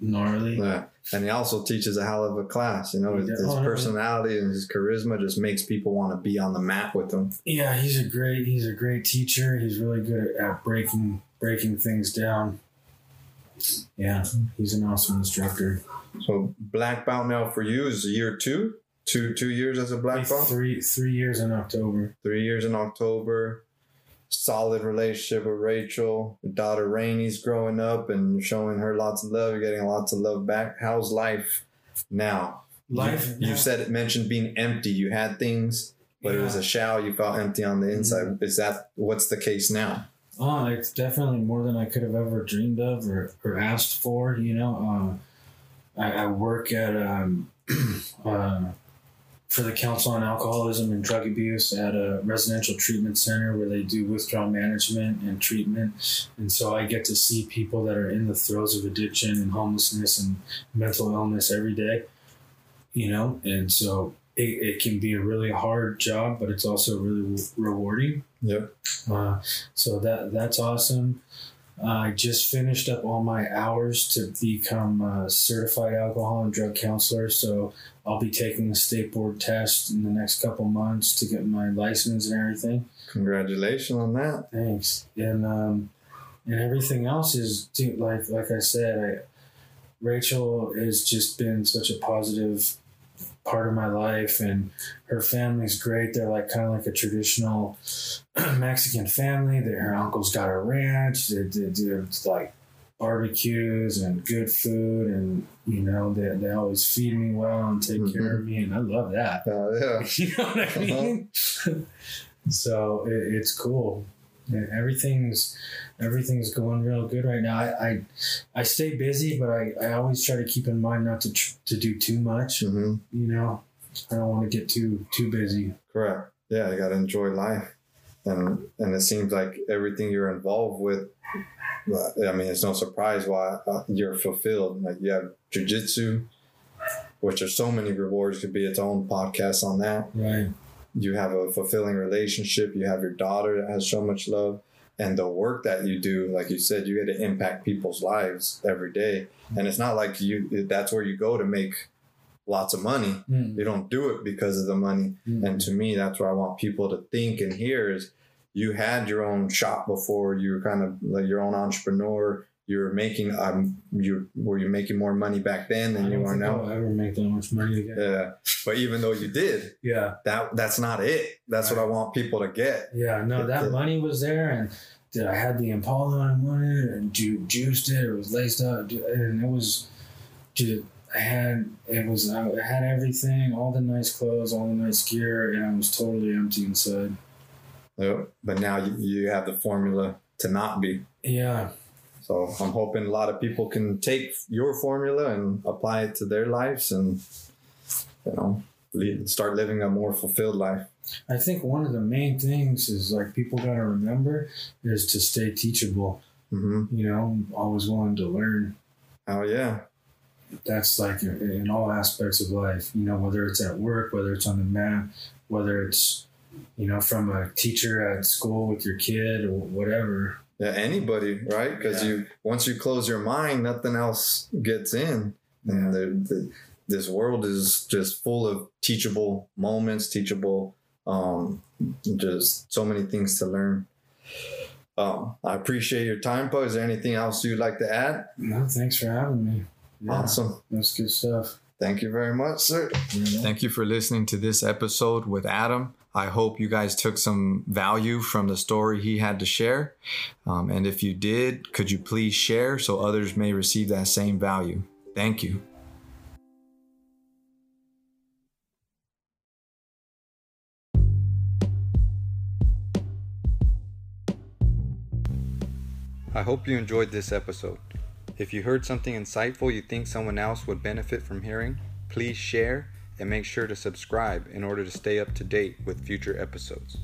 gnarly. Yeah. And he also teaches a hell of a class. You know, his, his Oh, personality and his charisma just makes people want to be on the mat with him. Yeah, he's a great he's a great teacher. He's really good at breaking breaking things down. Yeah, he's an awesome instructor. So black belt now for you is year two, two two years as a black belt. Three three years in October. three years in October. Solid relationship with Rachel. Your daughter Rainey's growing up and showing her lots of love. You're getting lots of love back. How's life now? Life. You, you said it mentioned being empty. You had things, but it was a shell. You felt empty on the inside. Is that what's the case now? Oh, it's definitely more than I could have ever dreamed of or, or asked for. You know, uh, I, I work at um, uh, for the Council on Alcoholism and Drug Abuse at a residential treatment center where they do withdrawal management and treatment. And so I get to see people that are in the throes of addiction and homelessness and mental illness every day. You know, and so it, it can be a really hard job, but it's also really rewarding. Yep. Uh, so that that's awesome. I just finished up all my hours to become a certified alcohol and drug counselor. So I'll be taking the state board test in the next couple months to get my license and everything. Congratulations on that. Thanks. And um, and everything else is dude, like like I said, I, Rachel has just been such a positive part of my life, and her family's great. They're like kind of like a traditional Mexican family. Their her uncle's got a ranch. They, they do like barbecues and good food, and you know they, they always feed me well and take mm-hmm. care of me, and I love that. Uh, yeah, you know what I mean. so it, it's cool. Everything's everything's going real good right now. I, I, I stay busy, but I, I always try to keep in mind not to tr- to do too much. Mm-hmm. You know, I don't want to get too too busy. Correct. Yeah, you got to enjoy life, and and it seems like everything you're involved with. I mean, it's no surprise why uh, you're fulfilled. Like you have jujitsu, which are so many rewards. Could be its own podcast on that. Right. You have a fulfilling relationship. You have your daughter that has so much love and the work that you do like you said you get to impact people's lives every day and it's not like you that's where you go to make lots of money mm. you don't do it because of the money mm. and to me that's where i want people to think and hear is you had your own shop before you were kind of like your own entrepreneur you're making um you were you making more money back then than you are now. I'll ever make that much money again. Yeah, but even though you did, yeah, that that's not it. That's right. what I want people to get. Yeah, no, that money was there, and did I had the Impala I wanted, and ju- juiced it, It was laced up, and it was, dude, I had it was I had everything, all the nice clothes, all the nice gear, and I was totally empty inside. Yep. But now you, you have the formula to not be. Yeah, so I'm hoping a lot of people can take your formula and apply it to their lives and, you know, lead, start living a more fulfilled life. I think one of the main things is like people got to remember is to stay teachable. Mm-hmm. You know, always willing to learn. Oh, yeah. That's like in all aspects of life, you know, whether it's at work, whether it's on the mat, whether it's, you know, from a teacher at school with your kid or whatever anybody, right? Because yeah. you once you close your mind, nothing else gets in, and the, the, this world is just full of teachable moments, teachable, um, just so many things to learn. Um, I appreciate your time, Po. Is there anything else you'd like to add? No, thanks for having me. Yeah, awesome. That's good stuff. Thank you very much, sir. Yeah. Thank you for listening to this episode with Adam. I hope you guys took some value from the story he had to share. Um, and if you did, could you please share so others may receive that same value? Thank you. I hope you enjoyed this episode. If you heard something insightful you think someone else would benefit from hearing, please share and make sure to subscribe in order to stay up to date with future episodes.